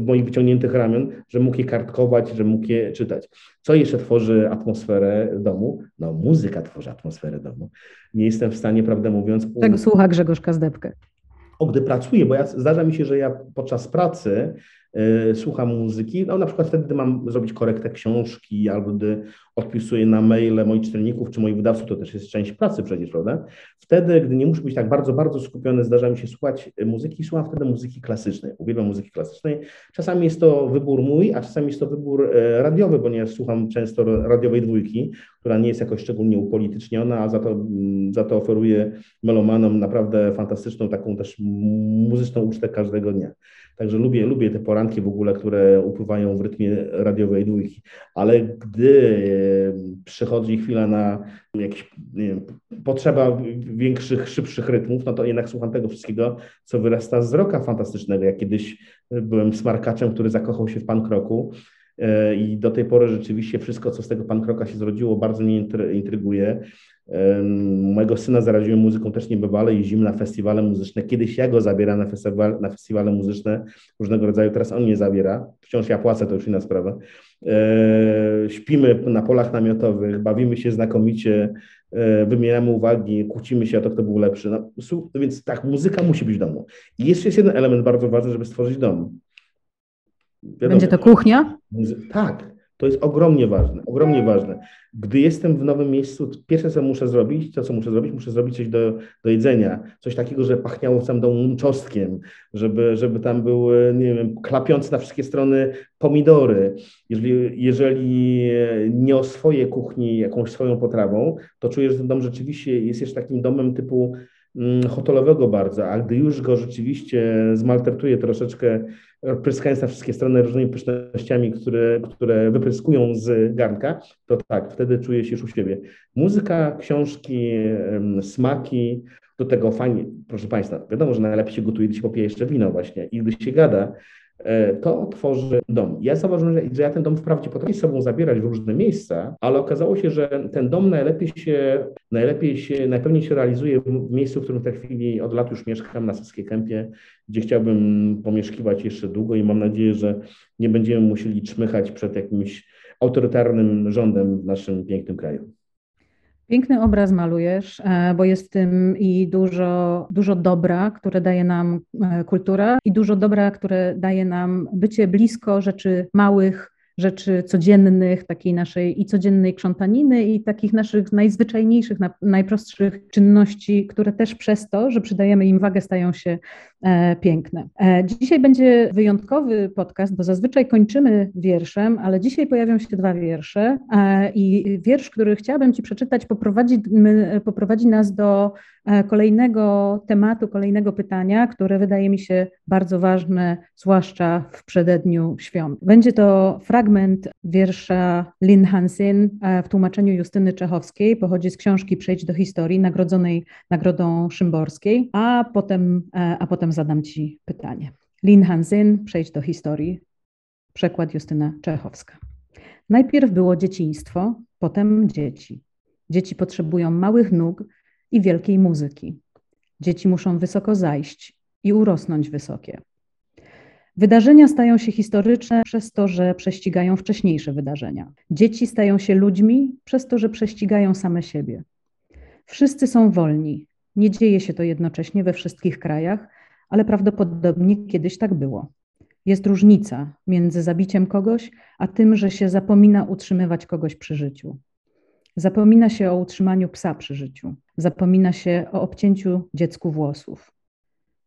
moich wyciągniętych ramion, że mógł je kartkować, że mógł je czytać. Co jeszcze tworzy atmosferę domu? No muzyka tworzy atmosferę domu. Nie jestem w stanie, prawdę mówiąc... Czego słucha Grzegorz Kazdebkę? O, gdy pracuję, bo ja, zdarza mi się, że ja podczas pracy słucham muzyki, no na przykład wtedy, gdy mam zrobić korektę książki albo gdy odpisuję na maile moich czytelników czy moich wydawców, to też jest część pracy przecież, prawda? Wtedy, gdy nie muszę być tak bardzo, bardzo skupiony, zdarza mi się słuchać muzyki, słucham wtedy muzyki klasycznej. Uwielbiam muzyki klasycznej. Czasami jest to wybór mój, a czasami jest to wybór e, radiowy, ponieważ słucham często radiowej dwójki, która nie jest jakoś szczególnie upolityczniona, a za to, mm, za to oferuje melomanom naprawdę fantastyczną taką też muzyczną ucztę każdego dnia. Także lubię, lubię te poranki w ogóle, które upływają w rytmie radiowej dwójki, ale gdy przychodzi chwila na jakieś wiem, potrzeba większych, szybszych rytmów, no to jednak słucham tego wszystkiego, co wyrasta z roka fantastycznego. Ja kiedyś byłem smarkaczem, który zakochał się w e, i do tej pory rzeczywiście wszystko, co z tego punk rocka się zrodziło, bardzo mnie intryguje. Mojego syna zaraziłem muzyką też niebywale, jeździmy na festiwale muzyczne. Kiedyś ja go zabieram na, festiwal, na festiwale muzyczne różnego rodzaju, teraz on mnie zabiera. Wciąż ja płacę, to już inna sprawa. E, śpimy na polach namiotowych, bawimy się znakomicie, e, wymieniamy uwagi, kłócimy się o to, kto był lepszy. No, więc tak, muzyka musi być w domu. I jeszcze jest jeden element bardzo ważny, żeby stworzyć dom. Wiadomo, Będzie to kuchnia? Tak, to jest ogromnie ważne, ogromnie ważne. Gdy jestem w nowym miejscu, pierwsze co muszę zrobić, to co muszę zrobić, muszę zrobić coś do, do jedzenia, coś takiego, że pachniało w całym domu czosnkiem, żeby, żeby tam były, nie wiem, klapiące na wszystkie strony pomidory. Jeżeli, jeżeli nie oswoję kuchni jakąś swoją potrawą, to czuję, że ten dom rzeczywiście jest jeszcze takim domem typu hotelowego bardzo, a gdy już go rzeczywiście zmaltretuję troszeczkę pryskając na wszystkie strony różnymi pysznościami, które, które wypryskują z garnka, to tak, wtedy czuję się już u siebie. Muzyka, książki, smaki, do tego fajnie, proszę Państwa, wiadomo, że najlepiej się gotuje, gdy się popije jeszcze wino właśnie i gdy się gada, to tworzy dom. Ja zauważyłem, że, że ja ten dom wprawdzie potrafię sobą zabierać w różne miejsca, ale okazało się, że ten dom najlepiej się, najlepiej się, najpełniej się realizuje w miejscu, w którym w tej chwili od lat już mieszkam, na Saskiej Kępie, gdzie chciałbym pomieszkiwać jeszcze długo i mam nadzieję, że nie będziemy musieli czmychać przed jakimś autorytarnym rządem w naszym pięknym kraju. Piękny obraz malujesz, e, bo jest w tym i dużo, dużo dobra, które daje nam e, kultura, i dużo dobra, które daje nam bycie blisko rzeczy małych, rzeczy codziennych, takiej naszej i codziennej krzątaniny, i takich naszych najzwyczajniejszych, najprostszych czynności, które też przez to, że przydajemy im wagę, stają się e, piękne. E, dzisiaj będzie wyjątkowy podcast, bo zazwyczaj kończymy wierszem, ale dzisiaj pojawią się dwa wiersze e, i wiersz, który chciałabym Ci przeczytać, poprowadzi, poprowadzi nas do kolejnego tematu, kolejnego pytania, które wydaje mi się bardzo ważne, zwłaszcza w przededniu świąt. Będzie to fragment wiersza Lin Hansin e, w tłumaczeniu Justyny Czechowskiej, pochodzi z książki Przejdź do historii, nagrodzonej Nagrodą Szymborskiej, a potem, e, a potem zadam Ci pytanie. Lin Hansin, Przejdź do historii, przekład Justyna Czechowska. Najpierw było dzieciństwo, potem dzieci. Dzieci potrzebują małych nóg, i wielkiej muzyki. Dzieci muszą wysoko zajść i urosnąć wysokie. Wydarzenia stają się historyczne przez to, że prześcigają wcześniejsze wydarzenia. Dzieci stają się ludźmi przez to, że prześcigają same siebie. Wszyscy są wolni. Nie dzieje się to jednocześnie we wszystkich krajach, ale prawdopodobnie kiedyś tak było. Jest różnica między zabiciem kogoś, a tym, że się zapomina utrzymywać kogoś przy życiu. Zapomina się o utrzymaniu psa przy życiu. Zapomina się o obcięciu dziecku włosów.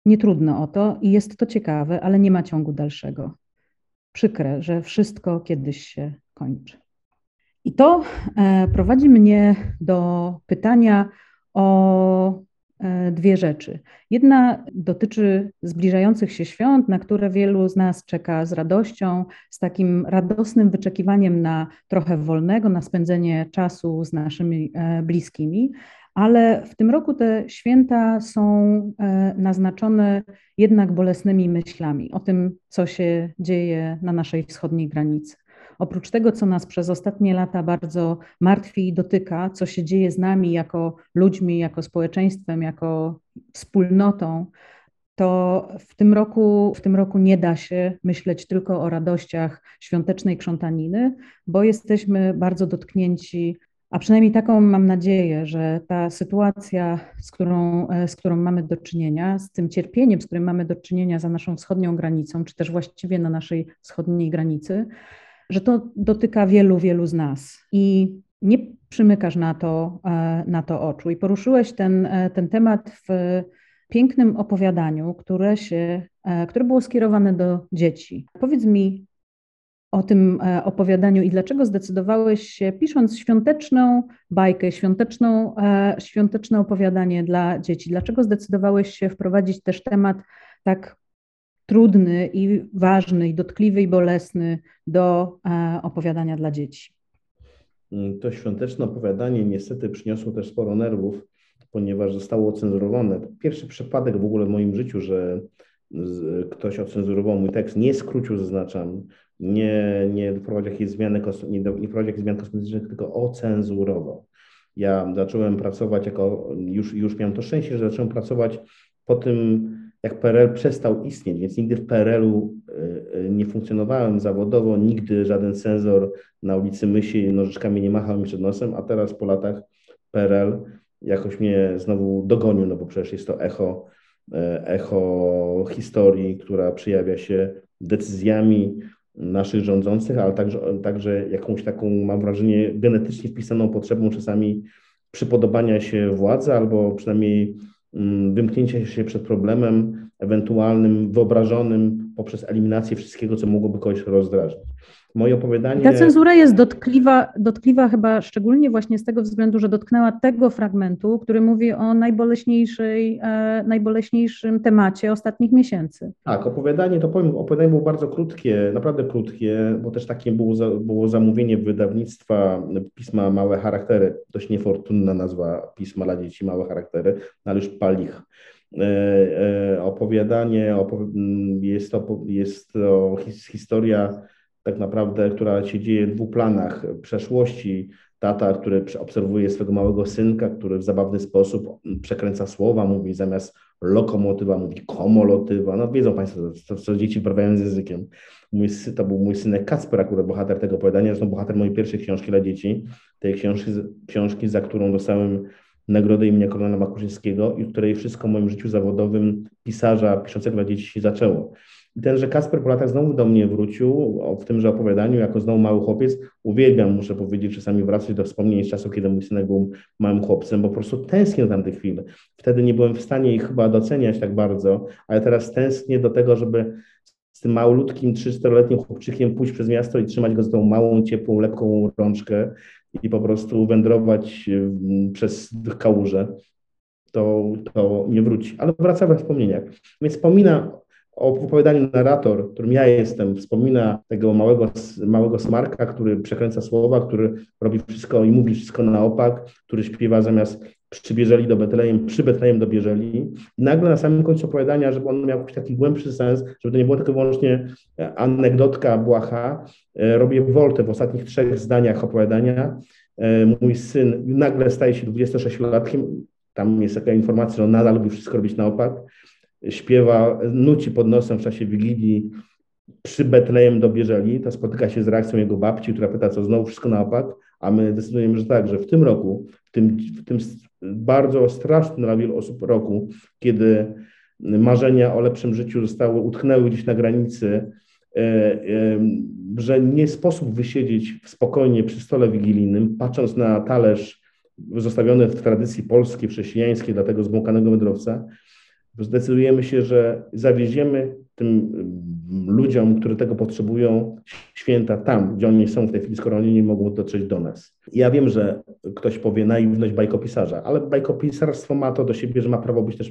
Nie trudno o to i jest to ciekawe, ale nie ma ciągu dalszego. Przykre, że wszystko kiedyś się kończy. I to e, prowadzi mnie do pytania o dwie rzeczy. Jedna dotyczy zbliżających się świąt, na które wielu z nas czeka z radością, z takim radosnym wyczekiwaniem na trochę wolnego, na spędzenie czasu z naszymi e, bliskimi. Ale w tym roku te święta są e, naznaczone jednak bolesnymi myślami o tym, co się dzieje na naszej wschodniej granicy. Oprócz tego, co nas przez ostatnie lata bardzo martwi i dotyka, co się dzieje z nami jako ludźmi, jako społeczeństwem, jako wspólnotą, to w tym roku, w tym roku nie da się myśleć tylko o radościach świątecznej krzątaniny, bo jesteśmy bardzo dotknięci, a przynajmniej taką mam nadzieję, że ta sytuacja, z którą, z którą mamy do czynienia, z tym cierpieniem, z którym mamy do czynienia za naszą wschodnią granicą, czy też właściwie na naszej wschodniej granicy, że to dotyka wielu, wielu z nas i nie przymykasz na to, e, na to oczu. I poruszyłeś ten, e, ten temat w pięknym opowiadaniu, które, się, e, które było skierowane do dzieci. Powiedz mi o tym opowiadaniu i dlaczego zdecydowałeś się, pisząc świąteczną bajkę, świąteczną, świąteczne opowiadanie dla dzieci, dlaczego zdecydowałeś się wprowadzić też temat tak trudny i ważny, i dotkliwy, i bolesny do e, opowiadania dla dzieci. To świąteczne opowiadanie niestety przyniosło też sporo nerwów, ponieważ zostało ocenzurowane. Pierwszy przypadek w ogóle w moim życiu, że ktoś ocenzurował mój tekst, nie skrócił, zaznaczam, nie, nie wprowadził jakichś zmian, nie, nie jakichś zmian kosmetycznych, tylko ocenzurował. Ja zacząłem pracować jako, już, już miałem to szczęście, że zacząłem pracować po tym, jak PRL przestał istnieć, więc nigdy w PRL-u y, y, nie funkcjonowałem zawodowo, nigdy żaden cenzor na ulicy Myśli nożyczkami nie machał mi przed nosem, a teraz po latach PRL jakoś mnie znowu dogonił, no bo przecież jest to echo, y, echo historii, która przejawia się decyzjami naszych rządzących, ale także, także jakąś taką, mam wrażenie, genetycznie wpisaną potrzebą czasami przypodobania się władzy albo przynajmniej wymknięcia się przed problemem ewentualnym, wyobrażonym poprzez eliminację wszystkiego, co mogłoby kogoś rozdrażnić. Moje opowiadanie. Ta cenzura jest dotkliwa, dotkliwa chyba szczególnie właśnie z tego względu, że dotknęła tego fragmentu, który mówi o najboleśniejszej, e, najboleśniejszym temacie ostatnich miesięcy. Tak, opowiadanie to powiem, opowiadanie było bardzo krótkie, naprawdę krótkie, bo też takie było, za, było zamówienie wydawnictwa pisma Małe Charaktery, dość niefortunna nazwa pisma dla dzieci Małe Charaktery, ale już palich. E, e, opowiadanie opowi jest to, jest to his, historia tak naprawdę, która się dzieje w dwóch planach. Przeszłości, tata, który obserwuje swego małego synka, który w zabawny sposób przekręca słowa, mówi zamiast lokomotywa, mówi komolotywa. No wiedzą Państwo, co, co dzieci prawiają z językiem. Mój, to był mój synek Kacper, akurat bohater tego opowiadania, zresztą bohater mojej pierwszej książki dla dzieci, tej książki, książki za którą dostałem nagrodę imienia Kornela Makuszyńskiego i której wszystko w moim życiu zawodowym pisarza piszącego dla dzieci się zaczęło. I tenże Kasper po latach znowu do mnie wrócił w tymże opowiadaniu, jako znowu mały chłopiec. Uwielbiam, muszę powiedzieć, czasami wracać do wspomnień z czasu, kiedy mój synek był małym chłopcem, bo po prostu tęsknię do tamtych chwil. Wtedy nie byłem w stanie ich chyba doceniać tak bardzo, ale teraz tęsknię do tego, żeby z tym małoludkim, 3-4-letnim chłopczykiem pójść przez miasto i trzymać go z tą małą, ciepłą, lepką rączkę i po prostu wędrować przez kałuże. To, to nie wróci. Ale wraca we wspomnieniach. Więc wspomina o opowiadaniu narrator, którym ja jestem, wspomina tego małego, małego smarka, który przekręca słowa, który robi wszystko i mówi wszystko na opak, który śpiewa zamiast przybierzeli do Betlejem, przy Betlejem dobierzeli. I nagle na samym końcu opowiadania, żeby on miał jakiś taki głębszy sens, żeby to nie było tylko wyłącznie anegdotka błaha, e, robię woltę w ostatnich trzech zdaniach opowiadania. E, mój syn nagle staje się 26-latkiem, tam jest taka informacja, że on nadal lubi wszystko robić na opak. Śpiewa, nuci pod nosem w czasie Wigilii. Przy Betlejem do Bieżeli, to spotyka się z reakcją jego babci, która pyta, co znowu wszystko na opak, a my decydujemy, że tak, że w tym roku, w tym, w tym bardzo strasznym dla wielu osób roku, kiedy marzenia o lepszym życiu zostały, utknęły gdzieś na granicy, e, e, że nie sposób wysiedzieć spokojnie przy stole wigilijnym, patrząc na talerz zostawiony w tradycji polskiej, chrześcijańskiej dla tego zbłąkanego wędrowca, zdecydujemy się, że zawieziemy tym mm, ludziom, którzy tego potrzebują, święta tam, gdzie oni są w tej chwili, skoro oni nie mogą dotrzeć do nas. Ja wiem, że ktoś powie naiwność bajkopisarza, ale bajkopisarstwo ma to do siebie, że ma prawo być też,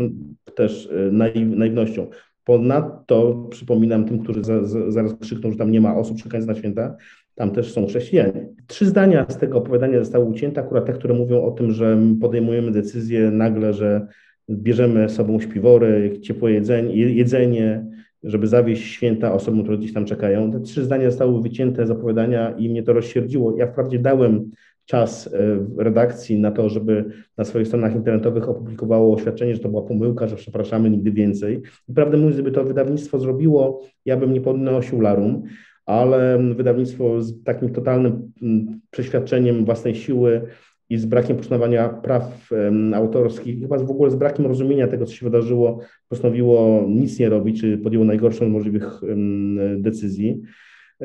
też y, naiw, naiwnością. Ponadto przypominam tym, którzy za, za, zaraz krzykną, że tam nie ma osób czekających na święta, tam też są chrześcijanie. Trzy zdania z tego opowiadania zostały ucięte, akurat te, które mówią o tym, że podejmujemy decyzję nagle, że bierzemy sobą śpiwory, ciepłe jedzenie, jedzenie, żeby zawieść święta osobom, które gdzieś tam czekają. Te trzy zdania zostały wycięte z opowiadania i mnie to rozsierdziło. Ja wprawdzie dałem czas e, w redakcji na to, żeby na swoich stronach internetowych opublikowało oświadczenie, że to była pomyłka, że przepraszamy nigdy więcej. I prawdę mówiąc, gdyby to wydawnictwo zrobiło, ja bym nie podnosił larum, ale wydawnictwo z takim totalnym mm, przeświadczeniem własnej siły i z brakiem poszanowania praw autorskich, chyba w ogóle z brakiem rozumienia tego, co się wydarzyło, postanowiło nic nie robić, czy podjęło najgorszą z możliwych decyzji.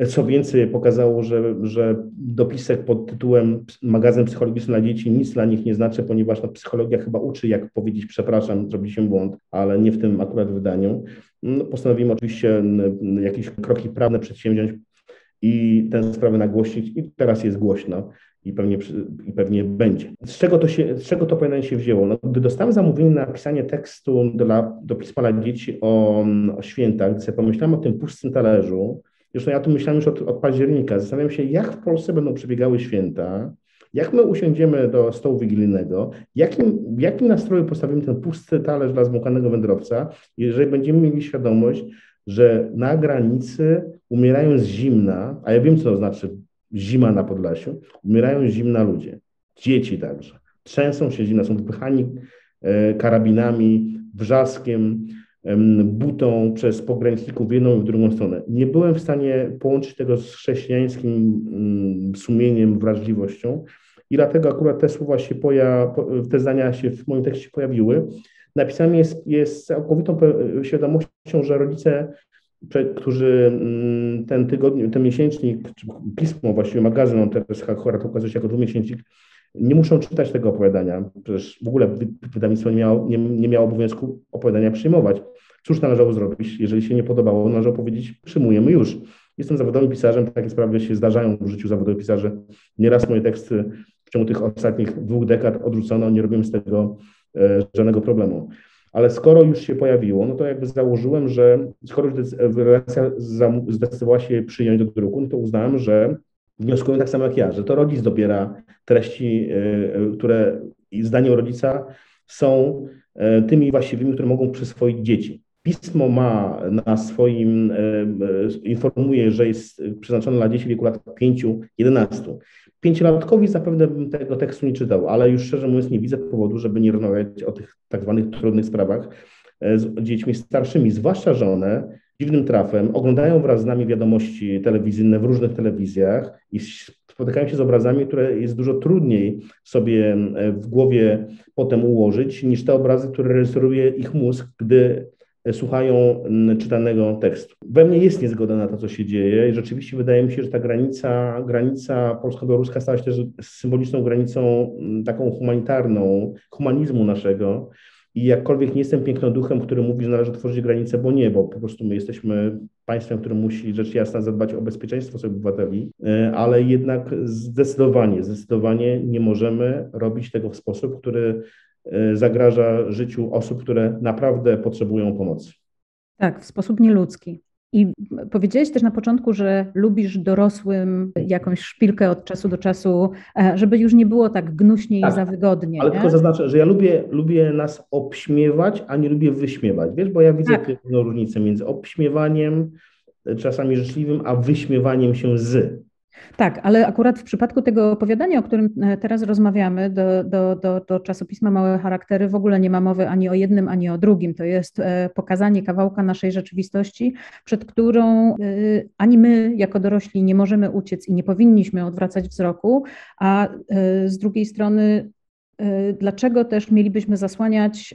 Co więcej, pokazało, że, że dopisek pod tytułem Magazyn psychologiczny dla dzieci nic dla nich nie znaczy, ponieważ no, psychologia chyba uczy, jak powiedzieć przepraszam, zrobiliśmy błąd, ale nie w tym akurat wydaniu. No, postanowimy oczywiście jakieś kroki prawne przedsięwziąć i tę sprawę nagłośnić i teraz jest głośno i pewnie, i pewnie będzie. Z czego, to się, z czego to opowiadanie się wzięło? No, gdy dostałem zamówienie na napisanie tekstu dla, do pisma dla dzieci o, o świętach, gdy sobie pomyślałem o tym pustym talerzu, zresztą ja tu myślałem już od, od października, zastanawiam się, jak w Polsce będą przebiegały święta, jak my usiądziemy do stołu wigilijnego, jakim, w jakim nastroju postawimy ten pusty talerz dla zmukanego wędrowca, jeżeli będziemy mieli świadomość, że na granicy umierają z zimna, a ja wiem, co to znaczy zima na Podlasiu, umierają zimna ludzie, dzieci także. Trzęsą się zimna, są wypychani e, karabinami, wrzaskiem, butą przez pograniczników w jedną i w drugą stronę. Nie byłem w stanie połączyć tego z chrześcijańskim mm, sumieniem, wrażliwością i dlatego akurat te słowa się poja, te zdania się w moim tekście pojawiły. Napisane jest, jest całkowitą świadomością, że rodzice, którzy mm, ten tygodni, ten miesięcznik, czy pismo, właściwie magazyn, on teraz akurat okazuje się jako dwumiesięcznik, nie muszą czytać tego opowiadania. Przecież w ogóle wydawnictwo nie miało, nie, nie miało obowiązku opowiadania przyjmować. Cóż należało zrobić? Jeżeli się nie podobało, należało powiedzieć, przyjmujemy już. Jestem zawodowym pisarzem, takie sprawy się zdarzają w życiu zawodowych pisarzy. Nieraz moje teksty w ciągu tych ostatnich dwóch dekad odrzucono, nie robiłem z tego e, żadnego problemu. Ale skoro już się pojawiło, no to jakby założyłem, że skoro już relacja zdecydowała się przyjąć do druku, no to uznałem, że wnioskują tak samo jak ja, że to rodzic dobiera treści, e, e, które zdaniem rodzica są e, tymi właściwymi, które mogą przyswoić dzieci. Pismo ma na swoim, informuje, że jest przeznaczone dla dzieci w wieku lat 5-11. Pięciolatkowi zapewne bym tego tekstu nie czytał, ale już szczerze mówiąc nie widzę powodu, żeby nie rozmawiać o tych tak zwanych trudnych sprawach z dziećmi starszymi, zwłaszcza, że one dziwnym trafem oglądają wraz z nami wiadomości telewizyjne w różnych telewizjach i spotykają się z obrazami, które jest dużo trudniej sobie e, w głowie potem ułożyć, niż te obrazy, które reżyseruje ich mózg, gdy e, słuchają czytanego tekstu. We mnie jest niezgoda na to, co się dzieje i rzeczywiście wydaje mi się, że ta granica, granica polsko-białoruska stała się też symboliczną granicą taką humanitarną, humanizmu naszego, i jakkolwiek nie jestem pięknoduchem, który mówi, że należy otworzyć granice, bo nie, bo po prostu my jesteśmy państwem, które musi rzecz jasna zadbać o bezpieczeństwo swoich obywateli, e, ale jednak zdecydowanie, zdecydowanie nie możemy robić tego w sposób, który zagraża życiu osób, które naprawdę potrzebują pomocy. Tak, w sposób nieludzki. I powiedziałeś też na początku, że lubisz dorosłym jakąś szpilkę od czasu do czasu, e, żeby już nie było tak gnuśnie tak, i za wygodnie. Ale nie? tylko zaznaczę, że ja lubię, lubię nas obśmiewać, a nie lubię wyśmiewać. Wiesz, bo ja widzę tak. pewną różnicę między obśmiewaniem, czasami życzliwym, a wyśmiewaniem się z. Tak, ale akurat w przypadku tego opowiadania, o którym e, teraz rozmawiamy, do, do, do, do czasopisma Małe Charaktery w ogóle nie ma mowy ani o jednym, ani o drugim. To jest e, pokazanie kawałka naszej rzeczywistości, przed którą e, ani my jako dorośli nie możemy uciec i nie powinniśmy odwracać wzroku, a z drugiej strony dlaczego też mielibyśmy zasłaniać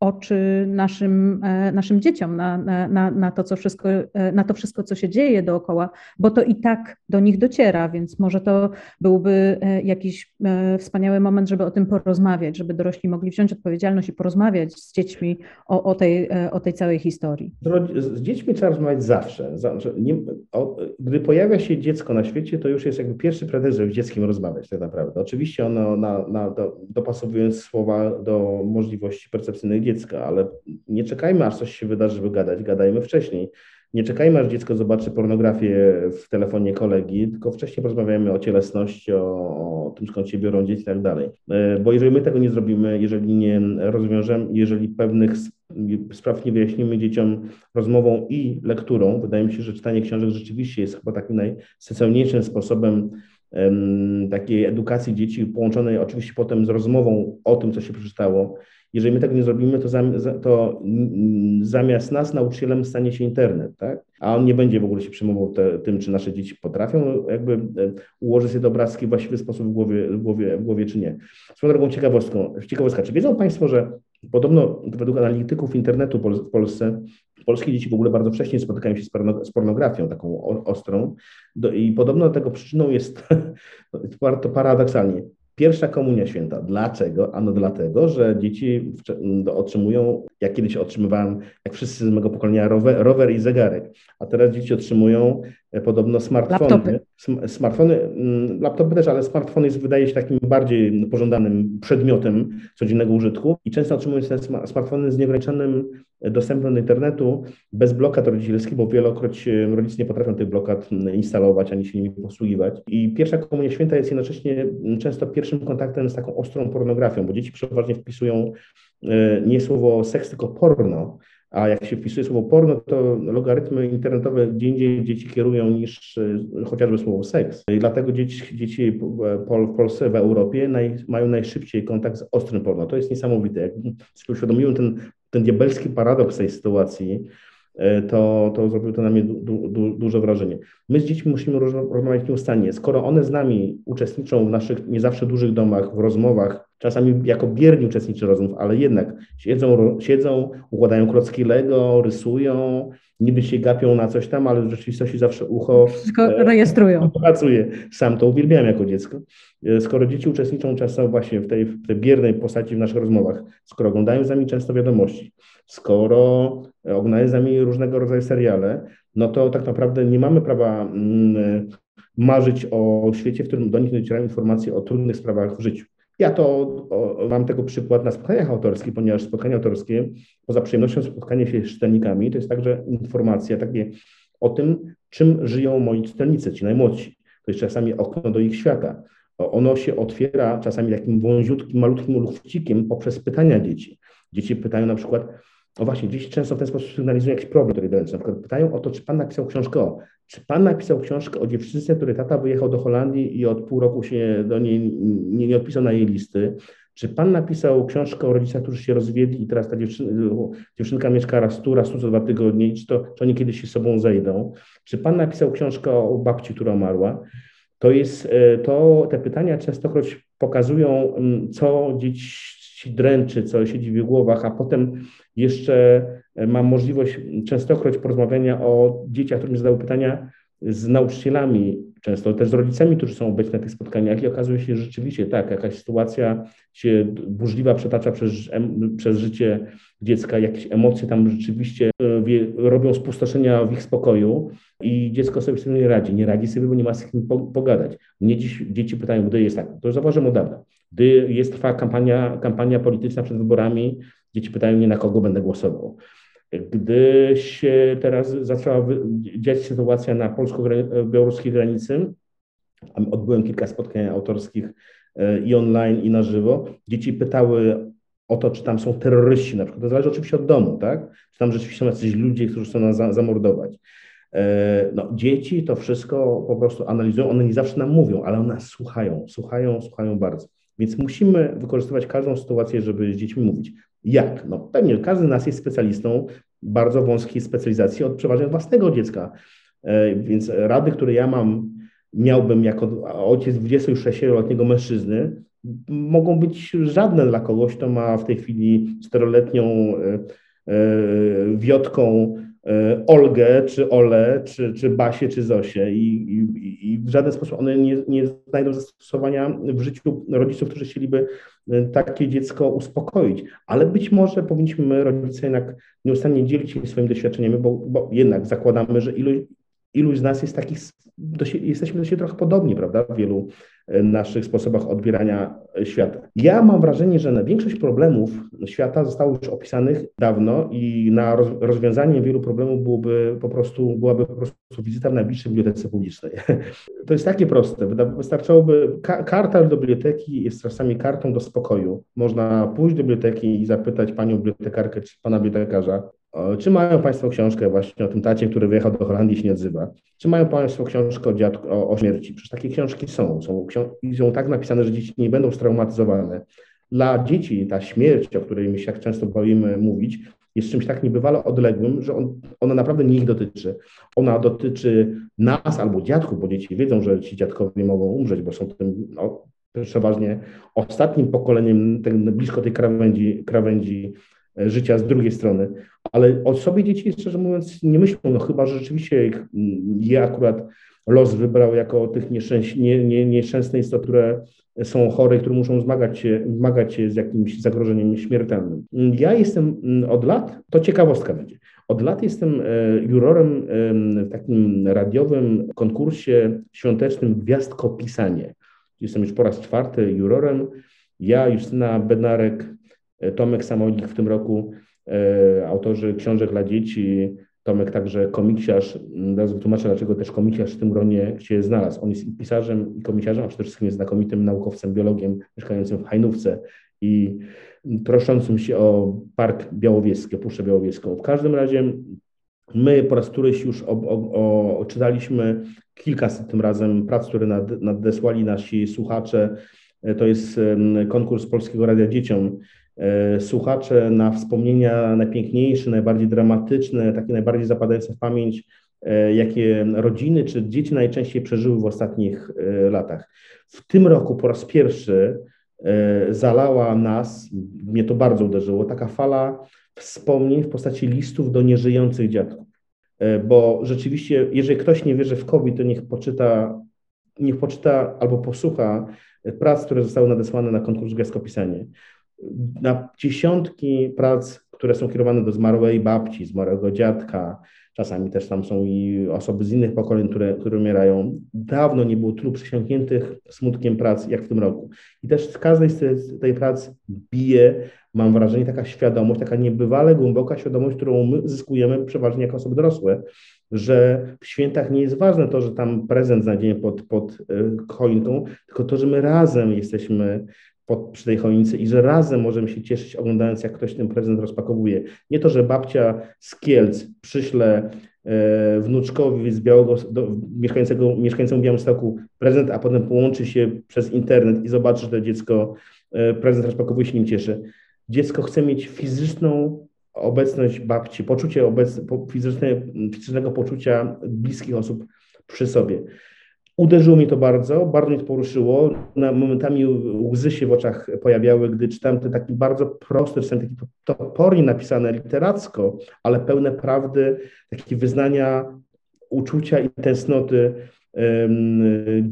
oczy naszym, e, naszym dzieciom na, na, na, to, co wszystko, e, na to wszystko, co się dzieje dookoła, bo to i tak do nich dociera, więc może to byłby e, jakiś wspaniały moment, żeby o tym porozmawiać, żeby dorośli mogli wziąć odpowiedzialność i porozmawiać z dziećmi o, o, tej, o tej całej historii. Z dziećmi trzeba rozmawiać zawsze. Gdy pojawia się dziecko na świecie, to już jest jakby pierwszy pretekst, żeby z dzieckiem rozmawiać tak naprawdę. Oczywiście ono na, na, do, dopasowując słowa do możliwości percepcyjnych dziecka, ale nie czekajmy, aż coś się wydarzy, żeby gadać, gadajmy wcześniej. Nie czekajmy, aż dziecko zobaczy pornografię w telefonie kolegi, tylko wcześniej porozmawiamy o cielesności, o, o tym, skąd się biorą dzieci i tak dalej. E, bo jeżeli my tego nie zrobimy, jeżeli nie rozwiążemy, jeżeli pewnych spraw nie wyjaśnimy dzieciom rozmową i lekturą, wydaje mi się, że czytanie książek rzeczywiście jest chyba takim najsensowniejszym sposobem takiej edukacji dzieci, połączonej oczywiście potem z rozmową o tym, co się przeczytało, jeżeli my tego nie zrobimy, to, to zamiast nas nauczycielem stanie się internet, tak? A on nie będzie w ogóle się przejmował tym, czy nasze dzieci potrafią jakby e, ułożyć sobie obrazki w właściwy sposób w głowie, w głowie, w głowie czy nie. Swoją drogą ciekawostką, ciekawostka, czy wiedzą Państwo, że podobno według analityków internetu w Polsce polskie dzieci w ogóle bardzo wcześnie spotykają się z pornografią taką ostrą do, i podobno tego przyczyną jest, to paradoksalnie, Pierwsza komunia święta. Dlaczego? Ano dlatego, że dzieci otrzymują, jak kiedyś otrzymywałem, jak wszyscy z mojego pokolenia, rower, rower i zegarek, a teraz dzieci otrzymują podobno smartfony. Laptopy. Smartfony, mm, laptopy też, ale smartfon jest, wydaje się takim bardziej pożądanym przedmiotem codziennego użytku i często otrzymują te smartfony z nieograniczonym dostępem do internetu bez blokad rodzicielskich, bo wielokroć e, rodzice nie potrafią tych blokad instalować ani się nimi posługiwać. I pierwsza komunia święta jest jednocześnie często pierwszym kontaktem z taką ostrą pornografią, bo dzieci przeważnie wpisują e, nie słowo seks, tylko porno. A jak się wpisuje słowo porno, to logarytmy internetowe gdzie indziej dzieci kierują niż e, chociażby słowo seks. I dlatego dzieci, dzieci w Polsce, w Europie naj, mają najszybciej kontakt z ostrym porno. To jest niesamowite. Jak sobie uświadomiłem ten ten diabelski paradoks tej sytuacji, e, to, to zrobiło to na mnie du, du, duże wrażenie. My z dziećmi musimy rozmawiać nieustannie. Skoro one z nami uczestniczą w naszych nie zawsze dużych domach, w rozmowach, czasami jako bierni uczestniczy rozmów, ale jednak siedzą, siedzą, układają klocki Lego, rysują, niby się gapią na coś tam, ale w rzeczywistości zawsze ucho Wszystko e, rejestrują. Pracuje. Sam to uwielbiałem jako dziecko. E, skoro dzieci uczestniczą często właśnie w tej, w tej biernej postaci w naszych rozmowach, skoro oglądają z nami często wiadomości, skoro oglądają z nami różnego rodzaju seriale, no to tak naprawdę nie mamy prawa mm, marzyć o świecie, w którym do nich docierają informacje o trudnych sprawach w życiu. Ja to o, mam tego przykład na spotkaniach autorskich, ponieważ spotkania autorskie, poza przyjemnością spotkania się z czytelnikami, to jest także informacja takie o tym, czym żyją moi czytelnicy, ci najmłodsi. To jest czasami okno do ich świata. Ono się otwiera czasami takim wąziutkim, malutkim lufcikiem poprzez pytania dzieci. Dzieci pytają na przykład, o właśnie, dzieci często w ten sposób sygnalizują jakiś problem, który będzie. Na przykład pytają o to, czy pan napisał książkę o, czy pan napisał książkę o dziewczynce, której tata wyjechał do Holandii i od pół roku się do niej nie, nie odpisał na jej listy? Czy pan napisał książkę o rodzicach, którzy się rozwiedli i teraz ta dziewczyn, dziewczynka mieszka raz tu, raz tu co dwa tygodnie, czy, to, czy oni kiedyś się sobą zejdą? Czy pan napisał książkę o babci, która umarła? To jest, e, to te pytania częstokroć pokazują, mm, co dzieci dręczy, co siedzi w głowach, a potem jeszcze e, mam możliwość częstokroć porozmawiania o dzieciach, które mi zadały pytania z nauczycielami, często też z rodzicami, którzy są obecni na tych spotkaniach i okazuje się, że rzeczywiście tak, jakaś sytuacja się burzliwa przetacza przez, przez życie dziecka, jakieś emocje tam rzeczywiście e, wie, robią spustoszenia w ich spokoju i dziecko sobie z tym nie radzi. Nie radzi sobie, bo nie ma z kim pogadać. Mnie dziś dzieci pytają, gdy jest tak, to już zauważyłem od dawna, gdy jest trwa kampania, kampania polityczna przed wyborami, dzieci pytają mnie, na kogo będę głosował. Gdy się teraz zaczęła dziać sytuacja na polsko-białoruskiej granicy, odbyłem kilka spotkań autorskich e, i online, i na żywo, dzieci pytały o to, czy tam są terroryści na przykład. To zależy oczywiście od domu, tak? Czy tam rzeczywiście są jacyś ludzie, którzy chcą nas zamordować. E, no, dzieci to wszystko po prostu analizują, one nie zawsze nam mówią, ale one nas słuchają, słuchają, słuchają bardzo. Więc musimy wykorzystywać każdą sytuację, żeby z dziećmi mówić. Jak? No pewnie każdy z nas jest specjalistą bardzo wąskiej specjalizacji od przeważnie własnego dziecka. E, więc rady, które ja mam, miałbym jako ojciec 26-letniego mężczyzny, mogą być żadne dla kogoś, kto ma w tej chwili czteroletnią e, e, wiotką Olgę, czy Ole, czy, czy Basię, czy Zosię i, i, i w żaden sposób one nie, nie znajdą zastosowania w życiu rodziców, którzy chcieliby e, takie dziecko uspokoić. Ale być może powinniśmy rodzice jednak nieustannie dzielić się swoimi doświadczeniami, bo, bo jednak zakładamy, że iluś, iluś z nas jest takich, jesteśmy do siebie trochę podobni, prawda, w wielu e, naszych sposobach odbierania e, świata. Ja mam wrażenie, że na większość problemów świata zostało już opisanych dawno i na rozwiązanie wielu problemów byłoby po prostu, byłaby po prostu wizyta w najbliższej bibliotece publicznej. To jest takie proste. Wystarczyłoby, karta do biblioteki jest czasami kartą do spokoju. Można pójść do biblioteki i zapytać panią bibliotekarkę czy pana bibliotekarza, czy mają Państwo książkę właśnie o tym tacie, który wyjechał do Holandii i się nie odzywa? Czy mają Państwo książkę o, dziadku, o, o śmierci? Przecież takie książki są. Są, są tak napisane, że dzieci nie będą straumatyzowane. Dla dzieci ta śmierć, o której my się tak często boimy mówić, jest czymś tak niebywale odległym, że on, ona naprawdę nie ich dotyczy. Ona dotyczy nas albo dziadków, bo dzieci wiedzą, że ci dziadkowie mogą umrzeć, bo są tym no, przeważnie ostatnim pokoleniem ten, blisko tej krawędzi, krawędzi życia z drugiej strony. Ale o sobie dzieci, szczerze mówiąc, nie myślą, no chyba, że rzeczywiście ich, je akurat los wybrał jako tych nieszczęś, nie, nie, nieszczęsne istoty, które są chore, które muszą zmagać się, zmagać się z jakimś zagrożeniem śmiertelnym. Ja jestem od lat, to ciekawostka będzie, od lat jestem e, jurorem w takim radiowym konkursie świątecznym Gwiazdkopisanie. Jestem już po raz czwarty jurorem. Ja, Justyna Bednarek, e, Tomek Samolik w tym roku, e, autorzy książek dla dzieci, Tomek także komiksiarz, teraz wytłumaczę, dlaczego też komiksiarz w tym gronie się znalazł. On jest i pisarzem, i komisiarzem, a przede wszystkim jest znakomitym naukowcem, biologiem mieszkającym w Hajnówce i troszczącym się o Park Białowieski, Puszczę Białowieską. W każdym razie my po raz któryś już o, o, o, czytaliśmy kilkaset tym razem prac, które nad, nadesłali nasi słuchacze. To jest konkurs Polskiego Radia Dzieciom E, słuchacze na wspomnienia najpiękniejsze, najbardziej dramatyczne, takie najbardziej zapadające w pamięć, e, jakie rodziny czy dzieci najczęściej przeżyły w ostatnich e, latach. W tym roku po raz pierwszy zalała nas, mnie to bardzo uderzyło, taka fala wspomnień w postaci listów do nieżyjących dziadków. Bo rzeczywiście, jeżeli ktoś nie wierzy w COVID, to niech poczyta, niech poczyta albo posłucha prac, które zostały nadesłane na konkurs Gwiazdkopisanie na dziesiątki prac, które są kierowane do zmarłej babci, zmarłego dziadka, czasami też tam są i osoby z innych pokoleń, które, które umierają. Dawno nie było tylu przesiąkniętych smutkiem prac jak w tym roku. I też z każdej z tej, prac bije, mam wrażenie, taka świadomość, taka niebywale głęboka świadomość, którą my zyskujemy przeważnie jako osoby dorosłe, że w świętach nie jest ważne to, że tam prezent znajdziemy pod, pod e, choinką, tylko to, że my razem jesteśmy pod, przy tej choince i że razem możemy się cieszyć oglądając, jak ktoś ten prezent rozpakowuje. Nie to, że babcia z Kielc przyszle e, wnuczkowi z Białego, do, mieszkającego, mieszkającemu w Białymstoku prezent, a potem połączy się przez internet i zobaczy, że to dziecko e, prezent rozpakowuje się nim cieszy. Dziecko chce mieć fizyczną obecność babci, poczucie obec, fizyczne, fizycznego poczucia bliskich osób przy sobie. Uderzyło mnie to bardzo, bardzo mnie to poruszyło. Na momentami łzy się w oczach pojawiały, gdy czytałem te takie bardzo proste, czasami takie topornie napisane literacko, ale pełne prawdy, takie wyznania uczucia i tęsknoty um,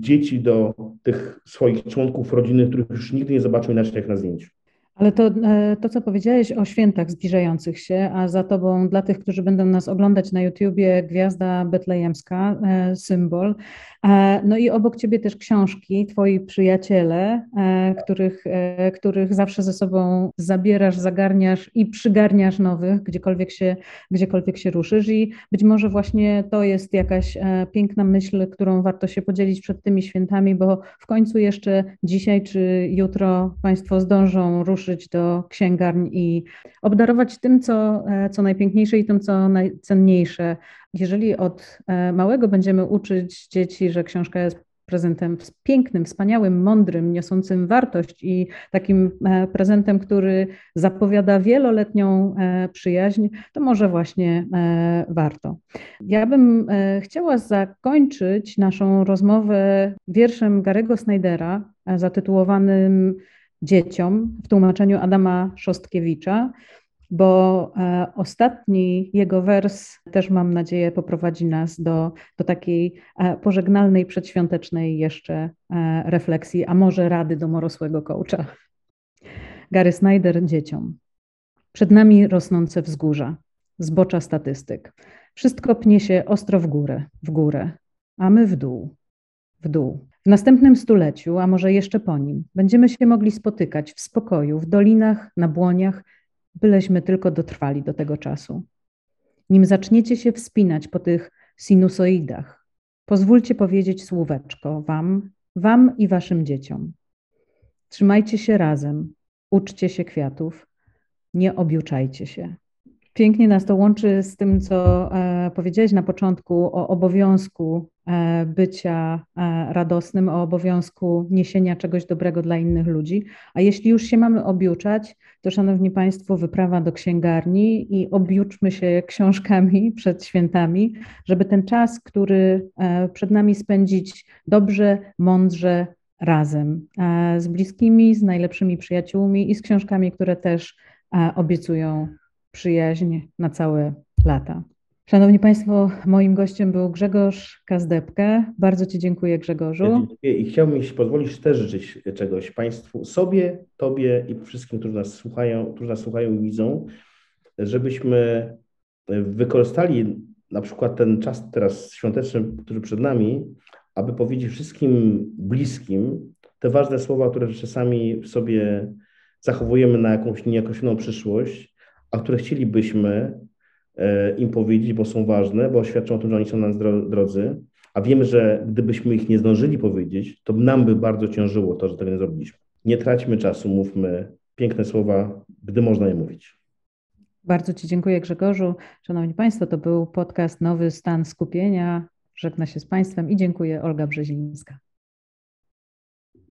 dzieci do tych swoich członków rodziny, których już nigdy nie zobaczą inaczej jak na zdjęciu. Ale to, e, to, co powiedziałeś o świętach zbliżających się, a za tobą dla tych, którzy będą nas oglądać na YouTubie, Gwiazda Betlejemska, e, symbol. E, no i obok ciebie też książki, twoi przyjaciele, których, których zawsze ze sobą zabierasz, zagarniasz i przygarniasz nowych, gdziekolwiek się, gdziekolwiek się ruszysz. I być może właśnie to jest jakaś piękna myśl, którą warto się podzielić przed tymi świętami, bo w końcu jeszcze dzisiaj czy jutro Państwo zdążą ruszyć do księgarni i obdarować tym, co, e, co najpiękniejsze i tym, co najcenniejsze. Jeżeli od e, małego będziemy uczyć dzieci, że książka jest prezentem pięknym, wspaniałym, mądrym, niosącym wartość i takim e, prezentem, który zapowiada wieloletnią przyjaźń, to może właśnie warto. Ja bym chciała zakończyć naszą rozmowę wierszem Garego Snydera zatytułowanym dzieciom w tłumaczeniu Adama Szostkiewicza, bo e, ostatni jego wers też mam nadzieję poprowadzi nas do, do takiej e, pożegnalnej, przedświątecznej jeszcze e, refleksji, a może rady domorosłego coacha. Gary Snyder dzieciom. Przed nami rosnące wzgórza, zbocza statystyk. Wszystko pnie się ostro w górę, w górę, a my w dół, w dół. Następnym stuleciu, a może jeszcze po nim, będziemy się mogli spotykać w spokoju, w dolinach, na błoniach, byleśmy tylko dotrwali do tego czasu. Nim zaczniecie się wspinać po tych sinusoidach, pozwólcie powiedzieć słóweczko wam, wam i waszym dzieciom. Trzymajcie się razem, uczcie się kwiatów, nie objuczajcie się. Pięknie nas to łączy z tym, co e, powiedziałeś na początku o obowiązku bycia e, radosnym, o obowiązku niesienia czegoś dobrego dla innych ludzi. A jeśli już się mamy objuczać, to szanowni Państwo, wyprawa do księgarni i objuczmy się książkami przed świętami, żeby ten czas, który przed nami spędzić dobrze, mądrze, razem z bliskimi, z najlepszymi przyjaciółmi i z książkami, które też obiecują przyjaźń na całe lata. Szanowni Państwo, moim gościem był Grzegorz Kazdepka. Bardzo Ci dziękuję, Grzegorzu. Ja dziękuję i chciałbym, jeśli pozwolisz, też życzyć czegoś Państwu, sobie, Tobie i wszystkim, którzy nas słuchają, którzy nas słuchają i widzą, żebyśmy wykorzystali na przykład ten czas teraz świąteczny, który przed nami, aby powiedzieć wszystkim bliskim te ważne słowa, które czasami w sobie zachowujemy na jakąś nieokreśloną przyszłość, a które chcielibyśmy im powiedzieć, bo są ważne, bo świadczą o tym, że oni są nam drodzy, a wiemy, że gdybyśmy ich nie zdążyli powiedzieć, to nam by bardzo ciążyło to, że tego nie zrobiliśmy. Nie traćmy czasu, mówmy piękne słowa, gdy można je mówić. Bardzo Ci dziękuję, Grzegorzu. Szanowni Państwo, to był podcast Nowy Stan Skupienia. Żegna się z Państwem i dziękuję, Olga Brzezińska.